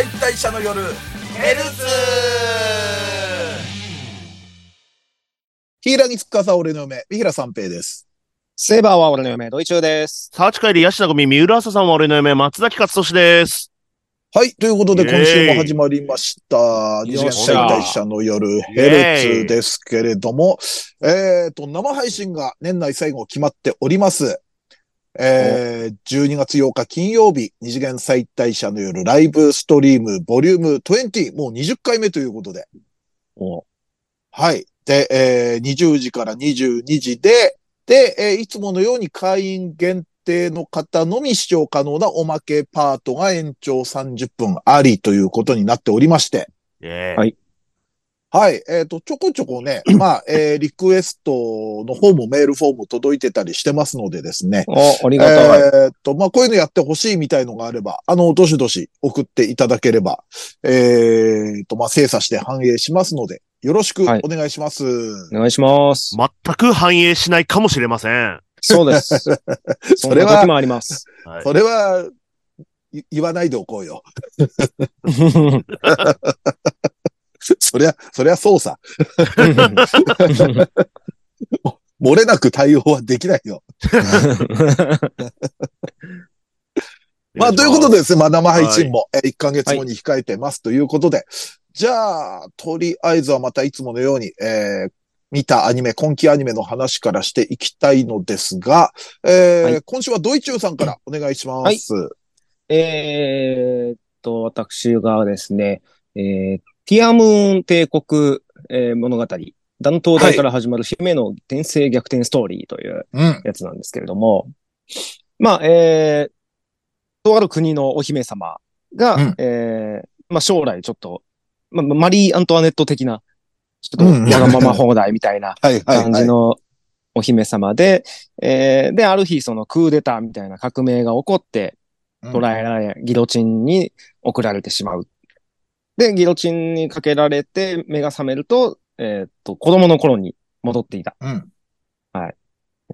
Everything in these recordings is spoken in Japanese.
解体者の夜ヘルツヒイラギツカサ俺の嫁、三平三平です。セーバーは俺の嫁、ドイチューです。サーチ会でヤシナゴミ、三浦朝さんは俺の嫁、松崎勝利です。はい。ということで、イエーイ今週も始まりました。二次元解体者の夜、ヘルツですけれども、えっと、生配信が年内最後決まっております。えー、12月8日金曜日、二次元再退者の夜ライブストリームボリューム20、もう20回目ということで。おはい。で、えー、20時から22時で、で、えーいつものように会員限定の方のみ視聴可能なおまけパートが延長30分ありということになっておりまして。えはいはい。えっ、と、ちょこちょこね、まあ、えーリクエストの方もメールフォーム届いてたりしてますのでですね。お、ありがたい。えーっと、まあ、こういうのやってほしいみたいのがあれば、あの、どしどし送っていただければ、えーっと、まあ、精査して反映しますので、よろしくはいお願いします。お願いします。全く反映しないかもしれません。そうです。そそれはんな時もあります。はいそれは、い言わないでおこうよ。そりゃ、そりゃそうさ。漏れなく対応はできないよ。まあ、ということでですね、まあ、生配信も、えー1ヶ月後に控えてますということで、じゃあ、とりあえずはまたいつものように、えー見たアニメ、今期アニメの話からしていきたいのですが、えーはい今週はドイチューさんからお願いします。えーっと、私がですね、えーティアムーン帝国、えー物語、断頭台から始まる姫の転生逆転ストーリーといううん。やつなんですけれども、まあ、えー、とある国のお姫様が、うんえー、まあ将来ちょっと、まあ、マリー・アントワネット的な、ちょっうんとわがまま放題みたいな感 はい。じのお姫様で、えーで、ある日そのクーデターみたいな革命が起こって、うん捕らえられ、ギロチンに送られてしまう。で、ギロチンにかけられて目が覚めると、えーっと、子供の頃に戻っていた。うん。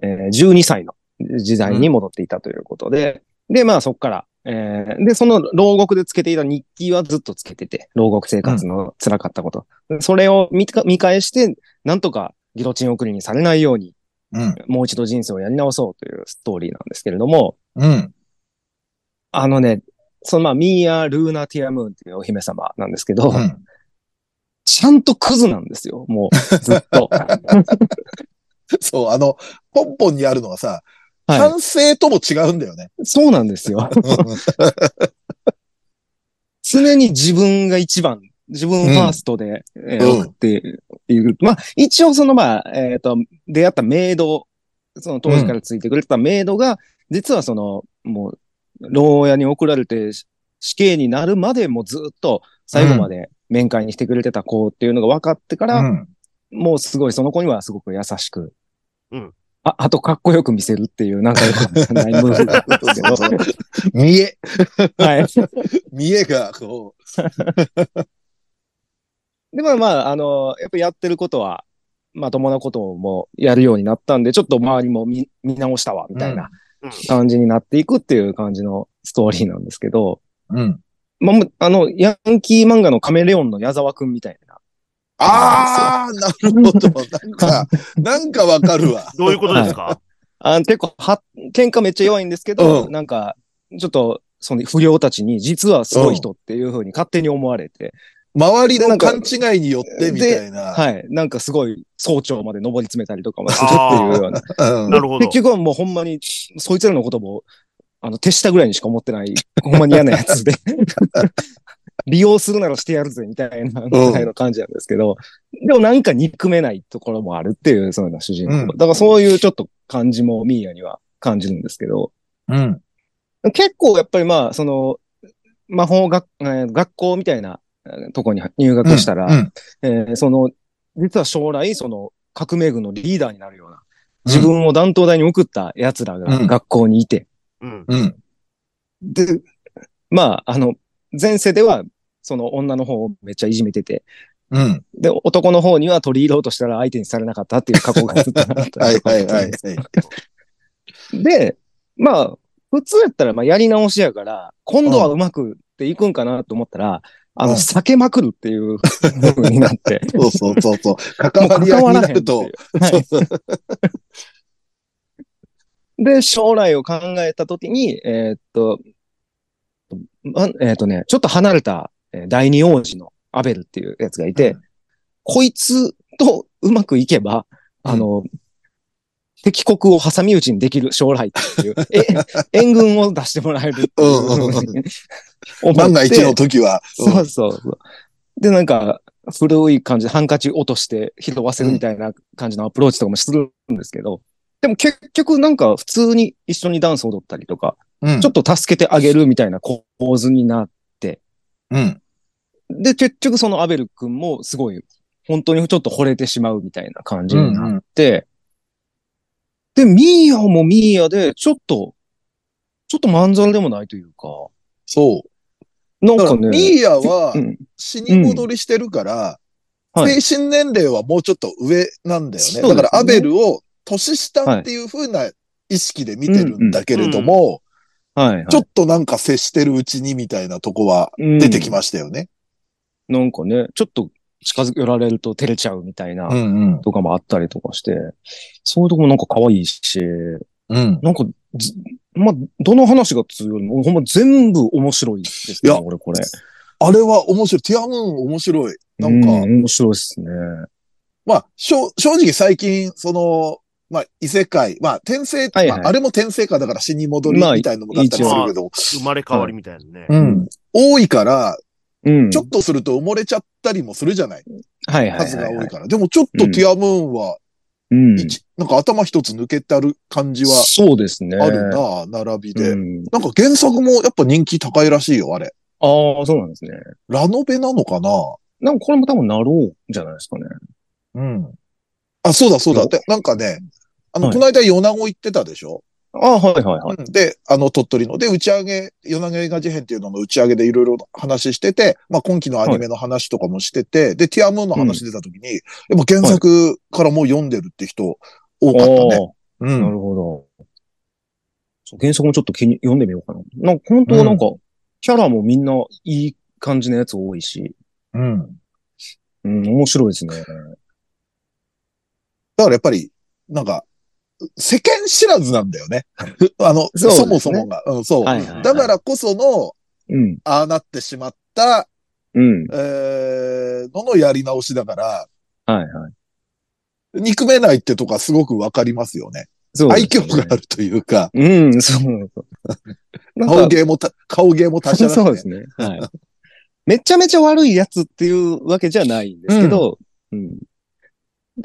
えー12歳の時代に戻っていたということで、で、まあそこから、えーで、その牢獄でつけていた日記はずっとつけてて、牢獄生活の辛かったこと。それを見返して、なんとかギロチン送りにされないように、うん。もう一度人生をやり直そうというストーリーなんですけれども、うん。あのね、そのまあ、ミーア・ルーナ・ティアムーンっていうお姫様なんですけど、うん。ちゃんとクズなんですよ、もう、ずっと。そう、あの、ポンポンにあるのがさ、は完成とも違うんだよね。い。そうなんですよ。常に自分が一番、自分ファーストで、えーうん送っている。まあ、一応そのまあ、えっ、と、出会ったメイド、その当時からついてくれてたメイドが、実はその、もう、牢屋に送られてし死刑になるまでもずっと最後まで面会にしてくれてた子っていうのが分かってから、うん。もうすごいその子にはすごく優しく、うんあ、あとかっこよく見せるっていう、なんかよくわかんないムーブなんですけど。見え、はい。見えが、こ でもまあ、あの、やっぱやってることは、まともなこともやるようになったんで、ちょっと周りも見見直したわ、みたいなうん感じになっていくっていう感じのストーリーなんですけど、う。うん。まああの、ヤンキー漫画のカメレオンの矢沢くんみたいな。ああ、なるほど。なんか、なんかわかるわ。どういうことですか、あ結構は、喧嘩めっちゃ弱いんですけど、うんなんか、ちょっと、その不良たちに実はすごい人っていう風に勝手に思われて、周りの勘違いによってみたいな。はい。なんかすごい早朝まで登り詰めたりとかもするっていうような。うんなるほど結。局はもうほんまに、そいつらのことも、あの、手下ぐらいにしか思ってない、ほんまに嫌なやつで。利用するならしてやるぜ、みたいな、ぐらいの感じなんですけど、でもなんか憎めないところもあるっていう、そういうのは主人公。うんだからそういうちょっと感じもミーヤには感じるんですけど、うん。結構やっぱりまあ、その、魔法学、えー学校みたいなえーとこに入学したら、うんえーその、実は将来、その、革命軍のリーダーになるような、自分を断頭台に送った奴らがうん学校にいて、うん。うん。で、まあ、あの、前世では、その女の方をめっちゃいじめてて、うん。で、男の方には取り入ろうとしたら相手にされなかったっていう過去がずっとあったはいはいはいはい。で、まあ、普通やったら、まあ、やり直しやから、今度はうまくっていくんかなと思ったら、あの、うん避けまくるっていう風になって。そうそうそうそう。関わり合いになると。で、将来を考えたときに、えーっと、まえーっとね、ちょっと離れたえー第二王子のアベルっていうやつがいて、うんこいつとうまくいけば、あの、敵国を挟み撃ちにできる将来っていう、え、援軍を出してもらえるっていううんうん万が一の時は。うんそうそうそう。で、なんか、古い感じでハンカチ落として拾わせるみたいな感じのアプローチとかもするんですけど、でも結局なんか普通に一緒にダンス踊ったりとか、うんちょっと助けてあげるみたいな構図になって、うん。で、結局そのアベル君もすごい、本当にちょっと惚れてしまうみたいな感じになって、で、ミーヤもミーヤで、ちょっと、ちょっとまんざらでもないというか、そう。なんかね、ミーヤはうん、死に戻りしてるから、はい精神年齢はもうちょっと上なんだよね。だから、アベルを年下っていう風な意識で見てるんだけれども、はい、はい。ちょっとなんか接してるうちにみたいなとこは出てきましたよね。なんかね、ちょっと近づけられると照れちゃうみたいな、んうん。とかもあったりとかして、そういうとこもなんか可愛いし、うん。なんかず、まあ、どの話が通よりも、ほんま全部面白いですね、いや俺これ。あれは面白い。ティアムーン面白い。なんか、う面白いですね。まあ、しょ正直最近、その、まあ、異世界、まあ、転生、はいはいまあ、あれも転生界だから死に戻りまあみたいなのもだったりするけど、生まれ変わりみたいなね。うん。多いから、うん。ちょっとすると埋もれちゃったりもするじゃない？はいはいはい、はい。数が多いから。でもちょっとティアムーンは、うん。一なんか頭一つ抜けてる感じはそうですね。あるな、並びで。うん。なんか原作もやっぱ人気高いらしいよ、あれ。ああ、そうなんですね。ラノベなのかな？なんかこれも多分なろうじゃないですかね。うん。あ、そうだそうだ。で、なんかね、あの、はいこの間米子行ってたでしょ？ああ、はいはいはい。うんで、あの、鳥取の。で、打ち上げ、米子映画事変っていうのの打ち上げでいろいろ話してて、まあ、今期のアニメの話とかもしてて、で、ティアムーンの話出た時に、やっぱ原作からもう読んでるって人多かったね。う。ああ、なんるほど。そう原作もちょっと気に読んでみようかな。なんか本当はなんか、キャラもみんないい感じのやつ多いし、うん。うん、面白いですね。だからやっぱり、なんか、世間知らずなんだよね。あの、そ,、ねもそもが。うん、そう。はいはいはいだからこその、うん、ああなってしまった、うん、えー、ののやり直しだから、はいはい。憎めないってとかすごくわかりますよね。そうです愛ね嬌があるというか、うん、そう顔芸もた、顔芸も達者だし、ね。そうですね。はい。めちゃめちゃ悪いやつっていうわけじゃないんですけど、うん。やっ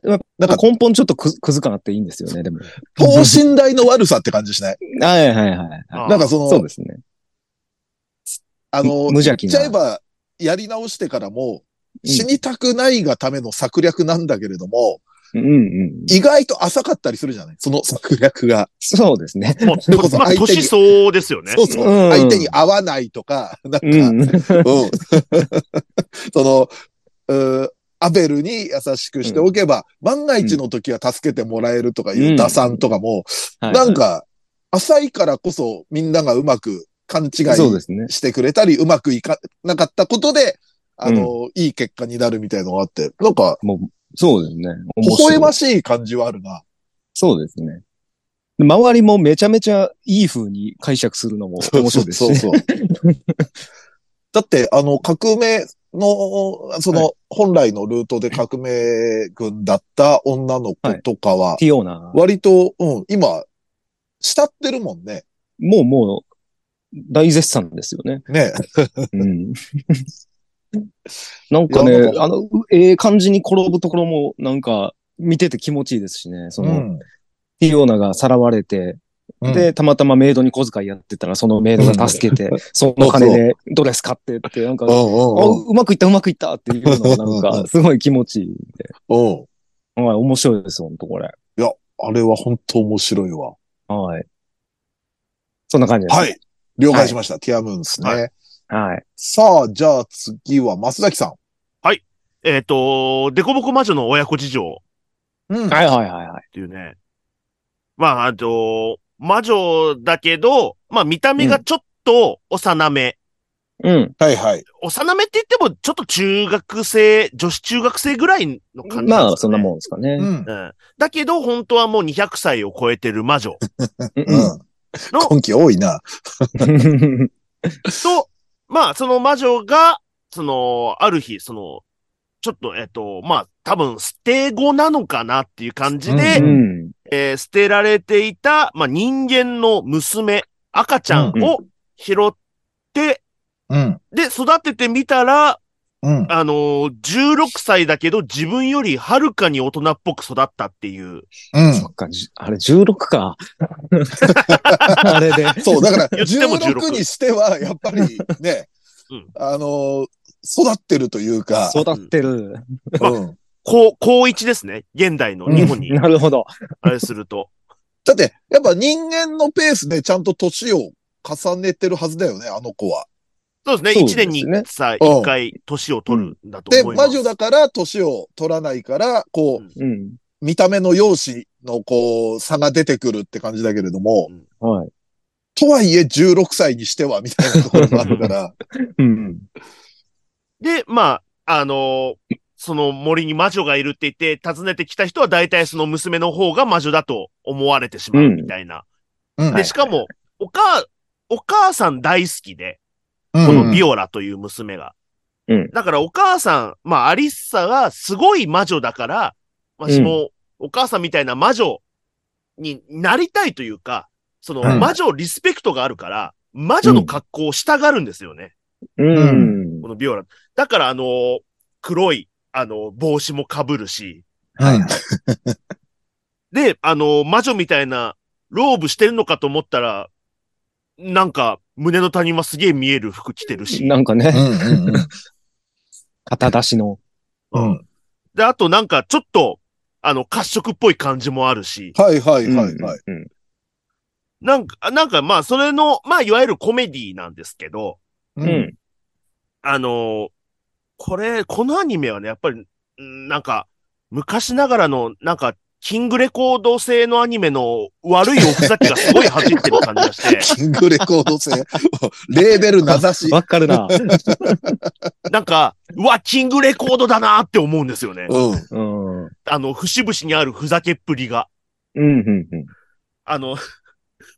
なんかぱ根本ちょっとくくず感あっていいんですよね、でも。等身大の悪さって感じしない？はいはいはいなんかその、そうですね。あの、無邪気な言っちゃえば、やり直してからも、うん死にたくないがための策略なんだけれども、うんうん。意外と浅かったりするじゃない？その策略が。そうですね。もうそれこそまあ、相手に年相ですよね。そうそう。うん相手に合わないとか、なんか、ううん。ん。その、アベルに優しくしておけば、万が一の時は助けてもらえるとかいううん打算とかも、はいなんか、浅いからこそみんながうまく勘違い。してくれたり、うまくいかなかったことで、あの、いい結果になるみたいのがあって、なんか、もう、そうですね。微笑ましい。感じはあるな。そうですね。で周りもめちゃめちゃいい風に解釈するのも面白いですしね。そうそうそう。だって、あの、革命の、その、本来のルートで革命軍だった女の子とかは、ティオーナ。割と、うん、今、慕ってるもんね。もうもう、大絶賛ですよね。ね。うん。なんかねあの、うええ感じに転ぶところも、なんか、見てて気持ちいいですしね。その、うん。ティオーナがさらわれて、うんで、たまたまメイドに小遣いやってたら、そのメイドが助けて、その金でドレス買ってって、なんか、あうまくいった、うまくいったっていうのが、なんか、すごい気持ちいいんで。うん。うん。はい、面白いです、ほんと、これ。あれは本当面白いわ。はい。そんな感じです。はい。了解しました。ティアムーンですね。ははい。さあ、じゃあ次は、増崎さん。えっ、と、デコボコ魔女の親子事情うん。はいはいはいはい。っていうね。まあ、あと、魔女だけど、まあ見た目がちょっと幼め。うん。はいはい。幼めって言っても、ちょっと中学生、女子中学生ぐらいの感じなんですか、ね。まあ、そんなもんですかね。うん。うん。だけど、本当はもう200歳を超えてる魔女うんうん。の、今期多いな。うん。と、まあ、その魔女が、その、ある日、その、ちょっと、えっと、まあ、多分、捨て子なのかなっていう感じで、うんえー捨てられていた、まあ、人間の娘、赤ちゃんを拾って、うん。で、育ててみたら、うん。あのー16歳だけど自分よりはるかに大人っぽく育ったっていう。うん。そっか、じあれ16か。あれで。そう、だから、言っても16 16にしては、やっぱりね、うんあのー育ってるというか、育ってる。うん。高、高一ですね。現代の日本にうん、なるほど。あれすると。だって、やっぱ人間のペースでちゃんと年を重ねてるはずだよね、あの子は。そうですね。そうですね一年にさ、うん一回年を取るんだとで、思います。魔女だから年を取らないから、こう、うんうん。見た目の容姿のこう、差が出てくるって感じだけれども、はい。とはいえ16歳にしては、みたいなところもあるから、うん。で、まあ、あのーその森に魔女がいるって言って訪ねてきた人は大体その娘の方が魔女だと思われてしまうみたいな。うんで、しかも、お母、お母さん大好きで、うんこのビオラという娘が。うんだからお母さん、まあアリッサがすごい魔女だから、私もお母さんみたいな魔女になりたいというか、そのうん魔女リスペクトがあるから、魔女の格好をしたがるんですよね。うん。このビオラ。だからあの、黒い、あの、帽子も被るし、はい。で、あの、魔女みたいなローブしてるのかと思ったら、なんか、胸の谷間すげえ見える服着てるし。なんかね、うんうんうん肩出しの。うんで、あとなんかちょっと、あの、褐色っぽい感じもあるし、はいはいはいはい。うん。なんか、なんかまあ、それの、まあ、いわゆるコメディなんですけど、ううんん。あのーこれ、このアニメはね、やっぱり、んなんか、昔ながらの、なんか、キングレコード製のアニメの悪いおふざけがすごい弾いてる感じがして、キングレコード製。レーベル名指し。わかるな。なんか、うわ、キングレコードだなって思うんですよね。うん。うん。あの、節々にあるふざけっぷりが。うん、うん、うん。あの、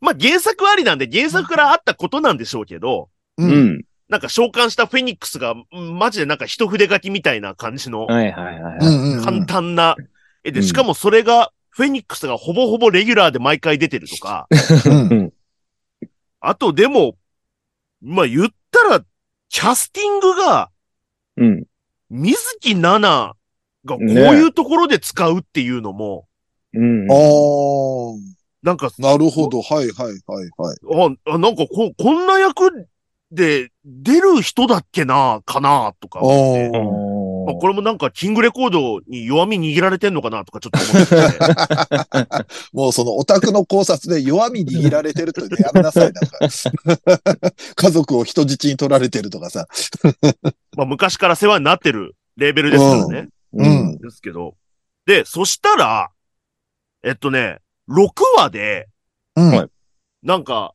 まあ、原作ありなんで原作からあったことなんでしょうけど、う。うんん。なんか召喚したフェニックスが、うんマジでなんか一筆書きみたいな感じのはいはいはい。簡単な絵で、うんしかもそれが、フェニックスがほぼほぼレギュラーで毎回出てるとか。あとでも、まあ、言ったら、キャスティングが、うん。水木奈々がこういうところで使うっていうのも、うん。ああ、なんか、なるほど。はいはいはいはい。あ、あなんかこ、こんな役で出る人だっけな、かな、とか。まあ、これもなんか、キングレコードに弱み握られてんのかな、とかちょっと思ってて。もうそのオタクの考察で弱み握られてるってねやめなさい。なんか 家族を人質に取られてるとかさ。まあ、昔から世話になってるレーベルですからね。うん。ですけど。で、そしたら、えっとね、6話で、うん。はいなんか、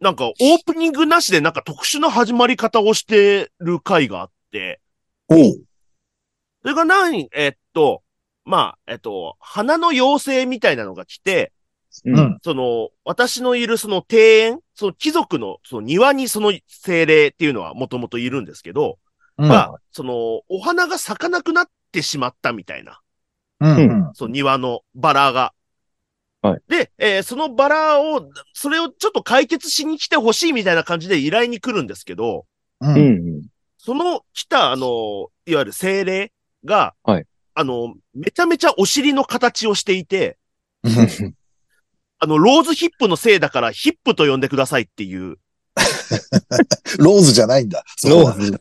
なんかオープニングなしでなんか特殊な始まり方をしてる回があって、おう。それが何、えっと、まあ、えっと、花の妖精みたいなのが来て、うん。うん。その、私のいるその庭園、その貴族のその庭にその精霊っていうのはもともといるんですけど、うん。まあ、その、お花が咲かなくなってしまったみたいな。うんうん。その庭のバラが。はいで、えーそのバラを、それをちょっと解決しに来てほしいみたいな感じで依頼に来るんですけど、う。うんん。その来た、あの、いわゆる精霊が、はいあの、めちゃめちゃお尻の形をしていて、うん あの、ローズヒップのせいだからヒップと呼んでくださいっていう。ローズじゃないんだ。そうロだーズ。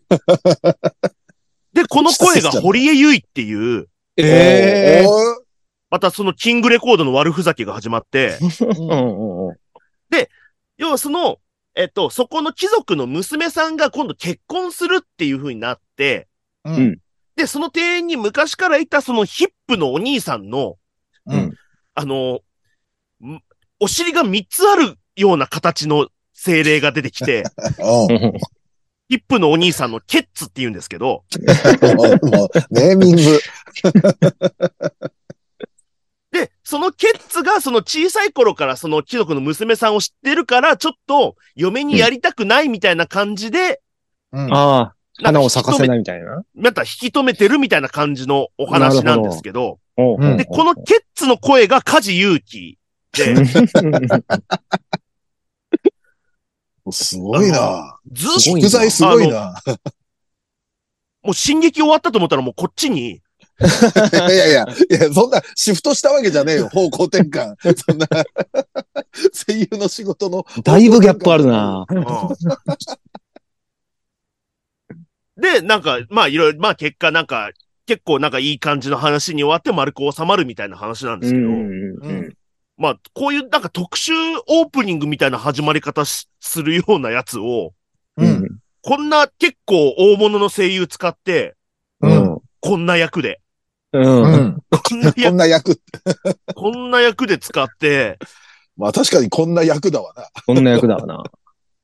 で、この声が堀江由衣っていう、ええ。おーまたそのキングレコードの悪ふざけが始まって、うんうんうん。要はその、えっと、そこの貴族の娘さんが今度結婚するっていう風になって、うん。で、その庭園に昔からいたそのヒップのお兄さんの、うん。あの、んお尻が3つあるような形の精霊が出てきて、ヒップのお兄さんのケッツって言うんですけど、ネーミング。で、そのケッツがその小さい頃からその貴族の娘さんを知ってるから、ちょっと嫁にやりたくないみたいな感じで、うんああ、花をなんか引き止め咲かせないみたいな？また引き止めてるみたいな感じのお話なんですけど、おううんで、このケッツの声が梶裕貴で、すごいな。ずっと食材すごいな。もう進撃終わったと思ったらもうこっちに、いやいやいや、そんなシフトしたわけじゃねえよ、方向転換。そんな、声優の仕事の。だいぶギャップあるな。で、なんか、まあいろいろ、まあ結果なんか、結構なんかいい感じの話に終わって丸く収まるみたいな話なんですけど、うんまあこういうなんか特集オープニングみたいな始まり方しするようなやつを、うん。こんな結構大物の声優使って、うん。こんな役で、う。うんん。こんなこん役、な役、こんな役で使って、まあ確かにこんな役だわな。こんな役だわな。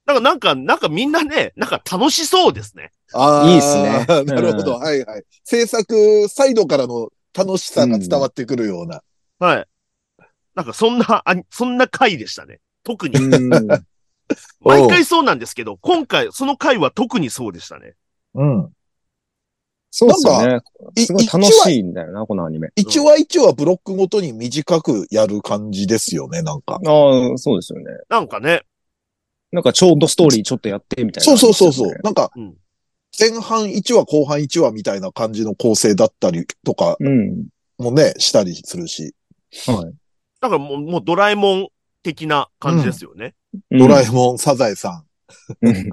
なんか、なんか、なんかみんなね、なんか楽しそうですね。ああ。いいっすねなるほど。うんはいはい。制作サイドからの楽しさが伝わってくるような。はい。なんかそんな、あそんな回でしたね。特に。うん 毎回そうなんですけど、今回、その回は特にそうでしたね。うん。そうっすよね。いすごい楽しいんだよな、このアニメ。一話一話ブロックごとに短くやる感じですよね、なんか。ああ、そうですよね。なんかね、なんかちょうどストーリーちょっとやってみたいな。そうそうそうそう。。なんかうん、前半1話後半1話みたいな感じの構成だったりとかうん。もね、したりするし。はい。なんかもう、もうドラえもん的な感じですよね。ドラえもん、サザエさうん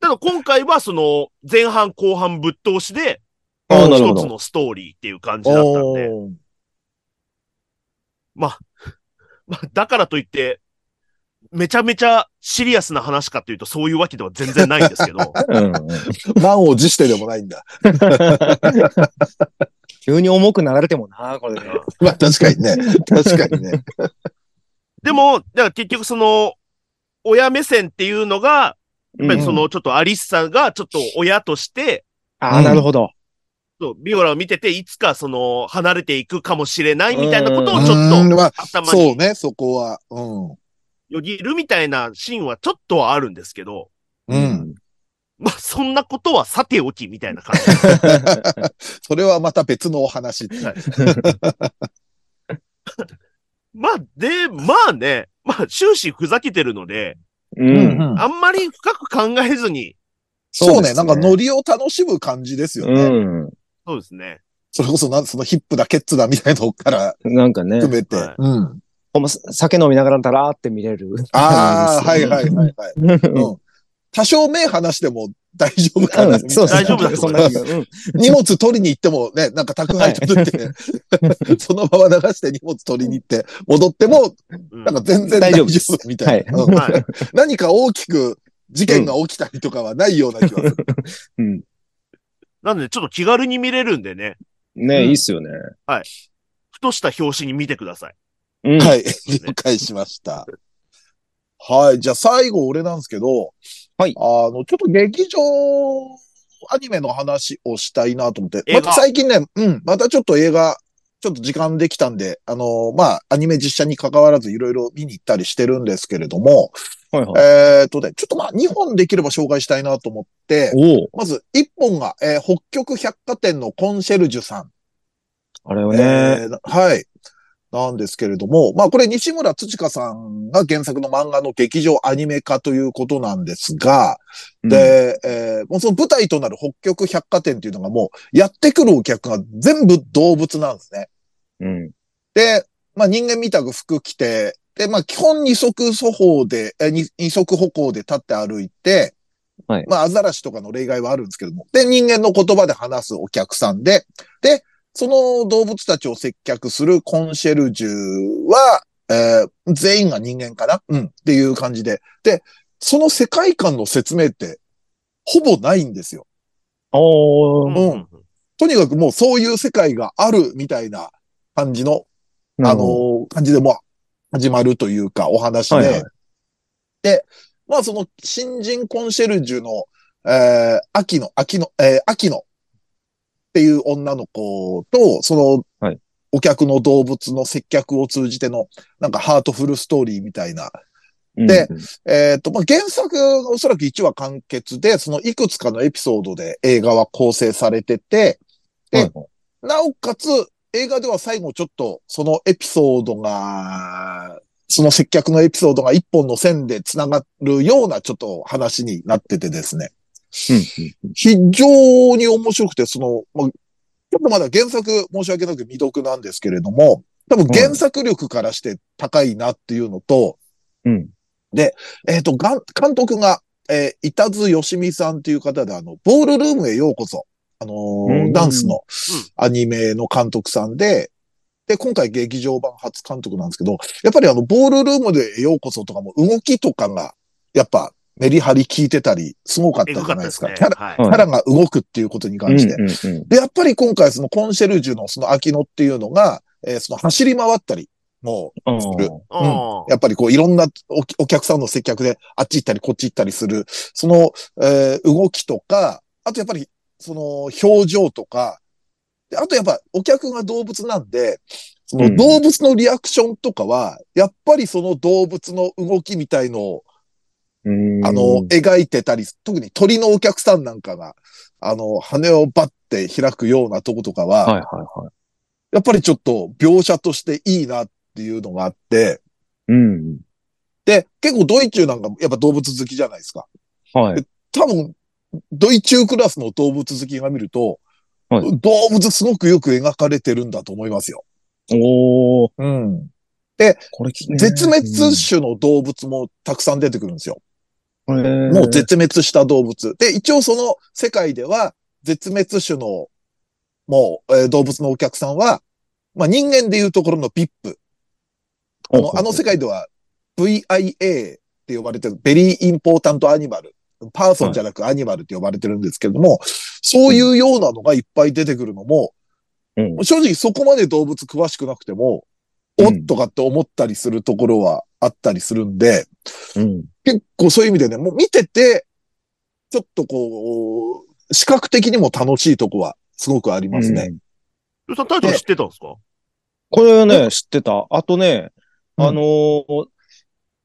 ただ今回はその、前半後半ぶっ通しで、ああ、なるほ一つど。のストーリーっていう感ん。じだったんで、まあ、まあ、だからといって、めちゃめちゃシリアスな話かというとそういうわけでは全然ないんですけど、うん。満を持してでもないんだ。急に重くなられてもな、これね。まあ確かにね。確かにね。でも、だから結局その、親目線っていうのが、やっぱりそのちょっとアリッサがちょっと親として、ああ、なるほど。そうビオラを見てて、いつかその、離れていくかもしれないみたいなことをうちょっとーんまあ、頭にそうね、そこは。うん。よぎるみたいなシーンはちょっとはあるんですけど、うん。まあそんなことはさておきみたいな感じ。それはまた別のお話。まあで、まあね、まあ終始ふざけてるので、う。うんんあんまり深く考えずに、そうね、なんかノリを楽しむ感じですよね。うん。そうですね。それこそな、そのヒップだ、ケッツだみたいなのからなんかね、含めて。はいうん。ほんま酒飲みながらだらーって見れる。ああ、はいはいはいはい。う んうん。多少目離しても大丈夫かな。そう大丈夫だとそんな気がうん荷物取りに行ってもね、なんか宅配取って、そのまま流して荷物取りに行って、戻っても、うんなんか全然大丈夫です夫みたいな。はうんはい。何か大きく事件が起きたりとかはないような気がする。うん。なんでちょっと気軽に見れるんでね、ね、うんいいっすよね。ふとした表紙に見てください。うん。はい。了解しました。はい。じゃあ最後俺なんですけど、はいあの、ちょっと劇場アニメの話をしたいなと思って。また最近ね、うん、またちょっと映画、ちょっと時間できたんで、あの、まあ、アニメ実写に関わらずいろいろ見に行ったりしてるんですけれども、はいはい。えっ、とね、ちょっとまあ、2本できれば紹介したいなと思って。まず1本が、えー北極百貨店のコンシェルジュさん。あれはね。えーはい。なんですけれども、まあこれ西村土香さんが原作の漫画の劇場アニメ化ということなんですが、で、えーもうその舞台となる北極百貨店っていうのがもうやってくるお客が全部動物なんですね。うん。で、まあ人間みたく服着て、で、まあ基本二足歩行で、え二足歩行で立って歩いて、はいまあアザラシとかの例外はあるんですけども、で、人間の言葉で話すお客さんで、で、その動物たちを接客するコンシェルジュは、えー全員が人間かな？うん。っていう感じで。で、その世界観の説明って、ほぼないんですよ。おー。うんとにかくもうそういう世界があるみたいな感じのあのー感じでもう始まるというかお話で、はいはい。で、まあその新人コンシェルジュの、えー、秋の、秋の、えー、秋のっていう女の子と、その、はい。お客の動物の接客を通じての、なんかハートフルストーリーみたいな。でうん。えっ、と、まあ、原作、おそらく1話完結で、そのいくつかのエピソードで映画は構成されてて、ではい。なおかつ、映画では最後ちょっと、そのエピソードが、その接客のエピソードが一本の線で繋がるようなちょっと話になっててですね。うん非常に面白くて、その、まあ、ちょっとまだ原作申し訳なく未読なんですけれども、多分原作力からして高いなっていうのと、うん。えっ、と、がん監督が、えー、板津義美さんという方で、あの、ボールルームへようこそ、あのーうんダンスのアニメの監督さんで、で、今回劇場版初監督なんですけど、やっぱりあの、ボールルームでようこそとかも動きとかが、やっぱ、メリハリ効いてたり、すごかったじゃないでか。ね。キャラ、はい。キャラが動くっていうことに関して。うんうんうんで、やっぱり今回そのコンシェルジュのその秋野っていうのが、えーその走り回ったり、もう、あするーあやっぱりこういろんなおお客さんの接客であっち行ったりこっち行ったりする、その、えー動きとか、あとやっぱりその表情とか、であとやっぱお客が動物なんで、そのうん動物のリアクションとかは、やっぱりその動物の動きみたいのを、うんあの、描いてたり、特に鳥のお客さんなんかが、あの、羽をバッて開くようなとことかは、はいはいはい。やっぱりちょっと描写としていいなっていうのがあって、うん。で、結構ドイチューなんかやっぱ動物好きじゃないですか。はい。多分、ドイチュークラスの動物好きが見ると、はい動物すごくよく描かれてるんだと思いますよ。おー、うん。これき、絶滅種の動物もたくさん出てくるんですよ。もう絶滅した動物。で、一応その世界では、絶滅種の、もう、えー動物のお客さんは、まあ人間でいうところの VIP。あの、あの世界では VIA って呼ばれてる、ベリーインポータントアニマル。パーソンじゃなくアニマルって呼ばれてるんですけれども、そういうようなのがいっぱい出てくるのも、うん正直そこまで動物詳しくなくても、うんおっとかって思ったりするところはあったりするんで、うん。結構そういう意味でね、もう見てて、ちょっとこう、視覚的にも楽しいとこはすごくありますね。うん。さんタイトル知ってたんですか？これはね、知ってた。あとね、うんあのー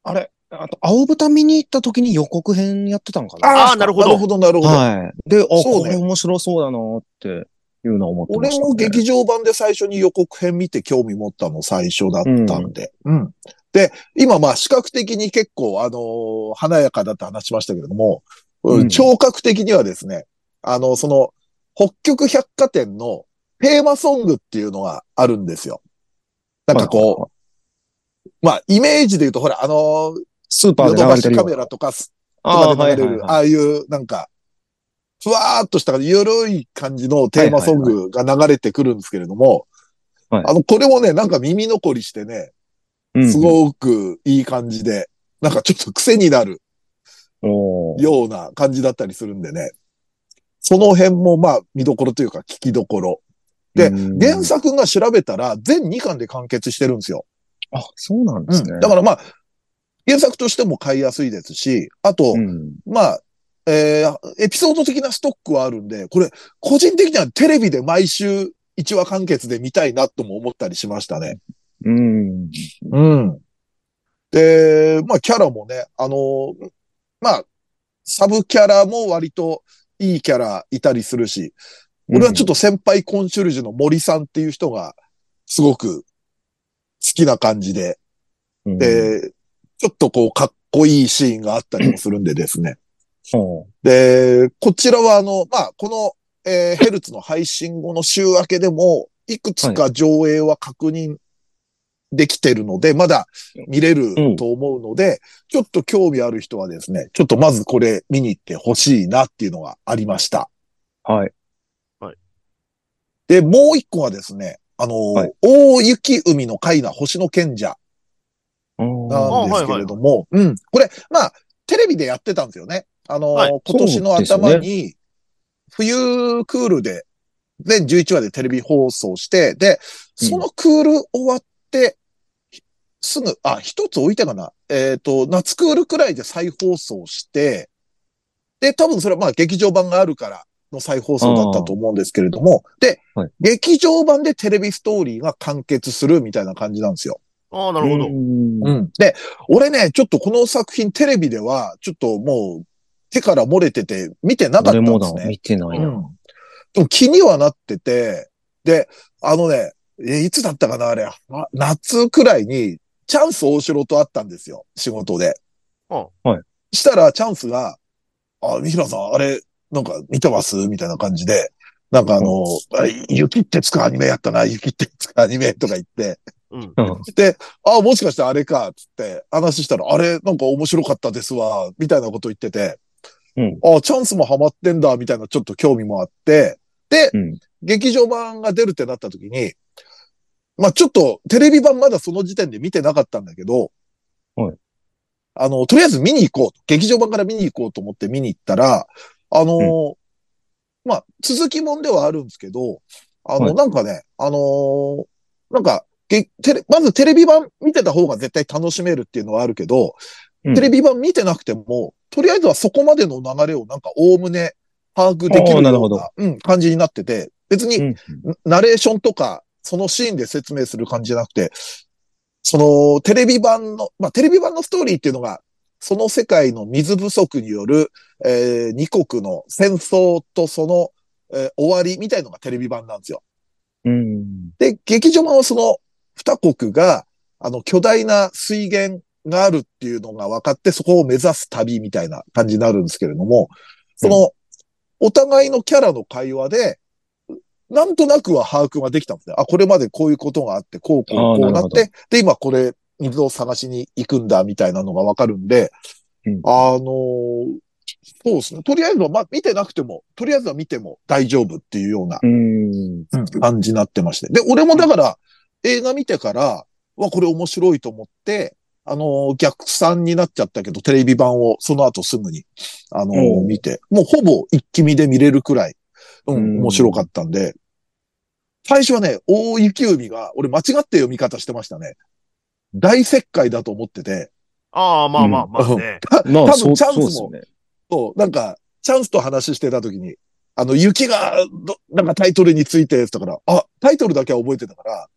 あれ、あと、青豚見に行った時に予告編やってたのかなあーなるほどなるほど、なるほど。はい。で、あ、そうねこれ面白そうだなっていうのは思ってま俺した、ね。も劇場版で最初に予告編見て興味持ったの最初だったんで。うん。で、今まあ視覚的に結構あのー華やかだって話しましたけれども、うん聴覚的にはですね、あの、その、北極百貨店のテーマソングっていうのがあるんですよ。なんかこう、まあ、イメージで言うと、ほら、あのー、う、スーパーヨで流れてるカメ。ラとかす、とああ、かで流れる。ああいう、なんか、ふわーっとしたゆるい感じのテーマソングが流れてくるんですけれども、はいあの、これもね、なんか耳残りしてね、うんすごくいい感じで、なんかちょっと癖になるような感じだったりするんでね、その辺もまあ見どころというか聞きどころ。でうん原作が調べたら全2巻で完結してるんですよ。あ、そうなんですね。うんだからまあ、原作としても買いやすいですし、あと、うん。まあ、えーエピソード的なストックはあるんで、これ、個人的にはテレビで毎週1話完結で見たいなとも思ったりしましたね。うん。うん。で、まあ、キャラもね、あのーまあ、サブキャラも割といいキャラいたりするし、俺はちょっと先輩コンシェルジュの森さんっていう人がすごく好きな感じで、うん、で、ちょっとこうかっこいいシーンがあったりもするんでですね。ほで、こちらはあの、まあ、この、えーヘルツの配信後の週明けでも、いくつか上映は確認できてるので、まだ見れると思うので、ちょっと興味ある人はですね、ちょっとまずこれ見に行ってほしいなっていうのがありました。うはい。で、もう一個はですね、あの、はい大雪海の貝な星の賢者うんなんですけれども、うん。これ、まあ、テレビでやってたんですよね。あの、はい今年の頭に、冬クールで、全11話でテレビ放送して、で、そのクール終わって、すぐ、あ、一つ置いたかな。えっ、と、夏クールくらいで再放送して、で、多分それはまあ劇場版があるからの再放送だったと思うんですけれども、で、はい劇場版でテレビストーリーが完結するみたいな感じなんですよ。ああ、なるほど。うんうん。で、俺ね、ちょっとこの作品テレビでは、ちょっともう手から漏れてて見てなかったんです、ね。見てないな。うん。でも気にはなってて、で、あのね、え、いつだったかなあれ、あ夏くらいに、チャンス大城と会ったんですよ、仕事で。うんはい。したら、チャンスが、あ、三平さん、あれ、なんか見てます？みたいな感じで、なんかあの、あれ、雪ってつくアニメやったな、雪ってつくアニメとか言って、うん。うん。で、あ、もしかしてあれか、つって話したら、あれ、なんか面白かったですわ、みたいなこと言ってて、うん。あ、チャンスもハマってんだ、みたいなちょっと興味もあって、で、うん。劇場版が出るってなった時に、まあちょっとテレビ版まだその時点で見てなかったんだけど、はい。あの、とりあえず見に行こうと。劇場版から見に行こうと思って見に行ったら、あのーまあ、続きもんではあるんですけど、あの、はい。なんかね、あのーなんか、げテレ、まずテレビ版見てた方が絶対楽しめるっていうのはあるけど、うんテレビ版見てなくても、とりあえずはそこまでの流れをなんかおおむね把握できるようなるほどなうん、感じになってて、別にうんナレーションとか、そのシーンで説明する感じじゃなくて、そのテレビ版の、まあテレビ版のストーリーっていうのが、その世界の水不足による、えー二国の戦争とその、えー終わりみたいのがテレビ版なんですよ。うん。で、劇場版はその二国が、あの、巨大な水源があるっていうのが分かって、そこを目指す旅みたいな感じになるんですけれども、その、お互いのキャラの会話で、なんとなくは把握ができたんですね。あ、これまでこういうことがあって、こうこうこうなって、で、今これ、水を探しに行くんだ、みたいなのが分かるんで、うんあのーそうですね。とりあえずは、まあ、見てなくても、とりあえずは見ても大丈夫っていうようなうん。感じになってまして。で、俺もだから、映画見てから、わ、これ面白いと思って、あのー逆算になっちゃったけど、テレビ版をその後すぐに、あのーう。ん見て、もうほぼ一気見で見れるくらい、うん、うん。面白かったんで、最初はね、大雪海が、俺間違って読み方してましたね。大石灰だと思ってて、ああ、まあまあまあね。まあ、多分チャンスもそうなんか、チャンスと話してた時に、あの、雪が、どなんかタイトルについて、だから、あ、タイトルだけは覚えてたから、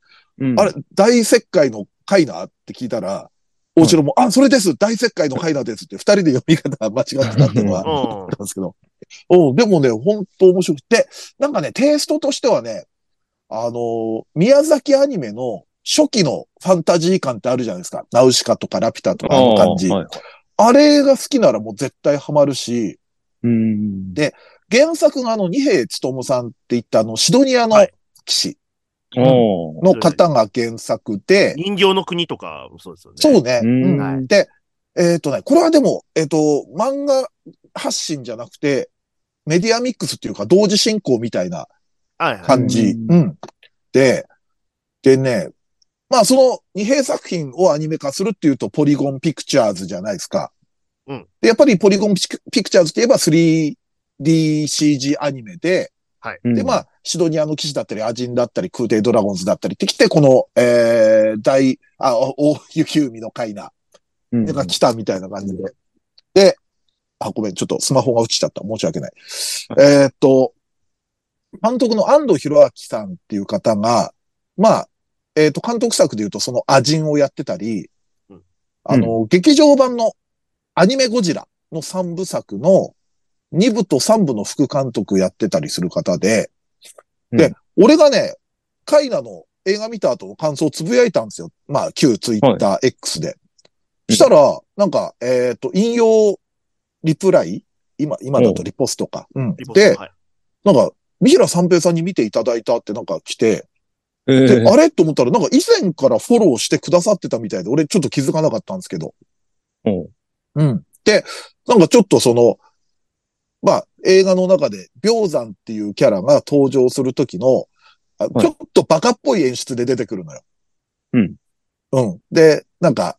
うん。あれ、大石灰のカイナって聞いたら、大城も、あ、それです。大石灰のカイナですって、二人で読み方間違ってたっていうのはうん。ですけど。うん、でもね、本当面白くて、なんかね、テイストとしてはね、あのー宮崎アニメの初期のファンタジー感ってあるじゃないですか。ナウシカとかラピュタとかあの感じ。あーはい。あれが好きならもう絶対ハマるし、うん。で原作があの、二平努さんって言ったあの、シドニアのはい。騎士の方が原作で、人形の国とかもそうですよね。そうね。うんうんで、えっ、とね、これはでも、えっ、と、漫画発信じゃなくて、メディアミックスっていうか、同時進行みたいなはいはい。感じ。ううんん。で、でね、まあその二平作品をアニメ化するっていうと、ポリゴンピクチャーズじゃないですか。うん。で、やっぱりポリゴンピクピクチャーズって言えば 3DCG アニメで、うんで、まあ、シドニアの騎士だったり、アジンだったり、空挺ドラゴンズだったりってきて、この、えー、大、あ、大雪海のカイナうんが来たみたいな感じで。で、あ、ごめん、ちょっとスマホが落ちちゃった。申し訳ない。えーっと、監督の安藤博明さんっていう方が、まあ、えーっと、監督作で言うと、そのアジンをやってたりうん、あの、劇場版のアニメゴジラの3部作の2部と3部の副監督やってたりする方で、で、俺がね、カイナの映画見た後の感想をつぶやいたんですよ。まあ、旧ツイッター X で。うんしたら、なんか、えっ、と、引用リプライ？今、今だとリポストか。うん。で、はいなんか、三平三平さんに見ていただいたってなんか来て、えで、ーあれ？と思ったら、なんか以前からフォローしてくださってたみたいで、俺ちょっと気づかなかったんですけど。うんうん。で、なんかちょっとその、まあ、映画の中で、氷山っていうキャラが登場するときの、あはいちょっとバカっぽい演出で出てくるのよ。うん。うん。で、なんか、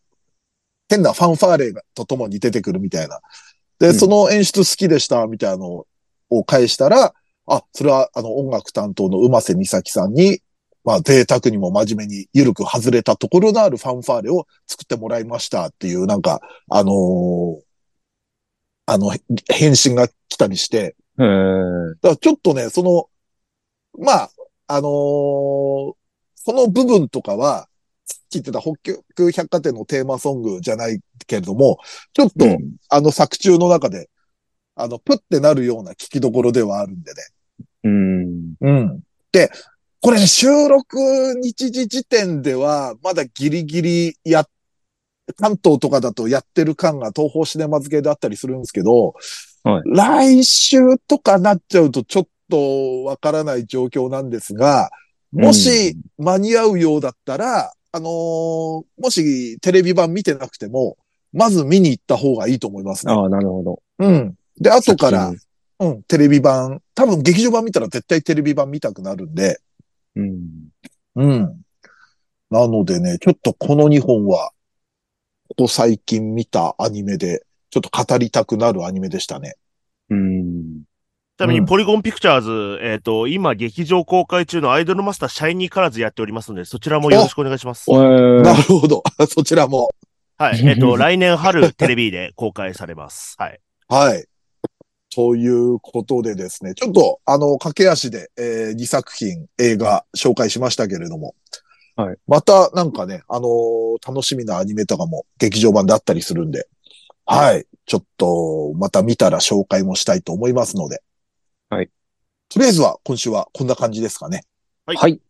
変なファンファーレと共に出てくるみたいな。で、うんその演出好きでした、みたいなのを返したら、あ、それは、あの、音楽担当の馬瀬美咲さんに、まあ、贅沢にも真面目に、ゆるく外れたところのあるファンファーレを作ってもらいましたっていう、なんか、あのーあの、返信が来たりして、だからちょっとね、その、まあ、あのーその部分とかは、さっき言ってた北極百貨店のテーマソングじゃないけれども、ちょっと、うんあの作中の中で、あの、プってなるような聞きどころではあるんでね。うん。うん。で、これね、収録日時時点では、まだギリギリや、関東とかだとやってる感が東方シネマ付けであったりするんですけど、はい来週とかなっちゃうとちょっとわからない状況なんですが、もし間に合うようだったら、あのーもしテレビ版見てなくても、まず見に行った方がいいと思いますね。ああ、なるほど。うん。で、後から先、うん、テレビ版、多分劇場版見たら絶対テレビ版見たくなるんで、うん。うん。なのでね、ちょっとこの2本は、ここ最近見たアニメで、ちょっと語りたくなるアニメでしたね。うん。ちなみに、うんポリゴンピクチャーズ、えっ、と、今、劇場公開中のアイドルマスターシャイニーカラーズやっておりますので、そちらもよろしくお願いします。えーなるほど。そちらも。はい。えっ、と、来年春、テレビで公開されます。はい。はい。ということでですね、ちょっと、あの、駆け足で、え2作品、映画、紹介しましたけれども。はい。また、なんかね、あのー楽しみなアニメとかも劇場版であったりするんで、はい。ちょっと、また見たら紹介もしたいと思いますので。はい。とりあえずは、今週はこんな感じですかね。はいはい。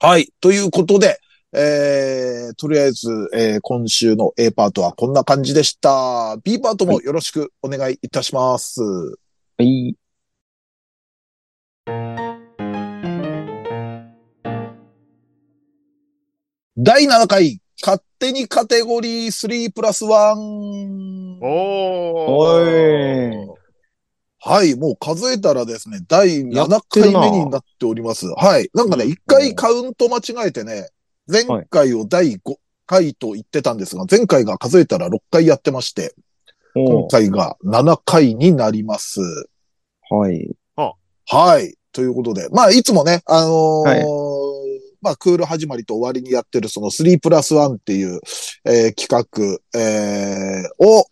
はい。ということで、えー、とりあえず、えー今週の A パートはこんな感じでした。B パートもよろしくお願いいたします。はい。第7回、勝手にカテゴリー3プラス1。おおー。い。はい、もう数えたらですね、第7やってるな回目になっております。はい。なんかね、うん1回カウント間違えてね、前回を第5回と言ってたんですが、前回が数えたら6回やってまして、今お回が7回になります。はい。はい。ということで、まあ、いつもね、あのーはいまあ、クール始まりと終わりにやってるその3プラス1っていう、えー企画、えーを、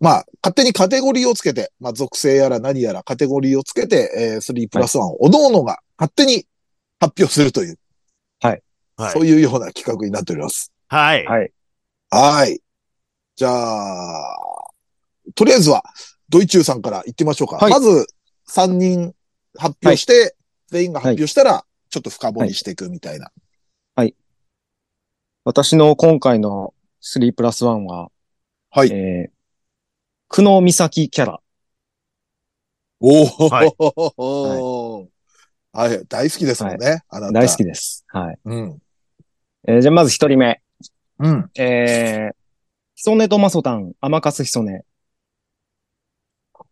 まあ、勝手にカテゴリーをつけて、まあ、属性やら何やらカテゴリーをつけて、えー3プラス1を、おのおのが勝手に発表するという、はいそういうような企画になっております。はい。はい。はい。じゃあ、とりあえずは、ドイチューさんから行ってみましょうか。はいまず、3人発表して、全員が発表したら、ちょっと深掘りしていくみたいな。私の今回の3プラス1は、はい。えー、久野美咲キャラ。おはいお、はい、大好きですもんね。あなた。大好きです。はい。うん。えーじゃあまず一人目。うん。えー、ヒソネとマソタン、甘カスヒソネ。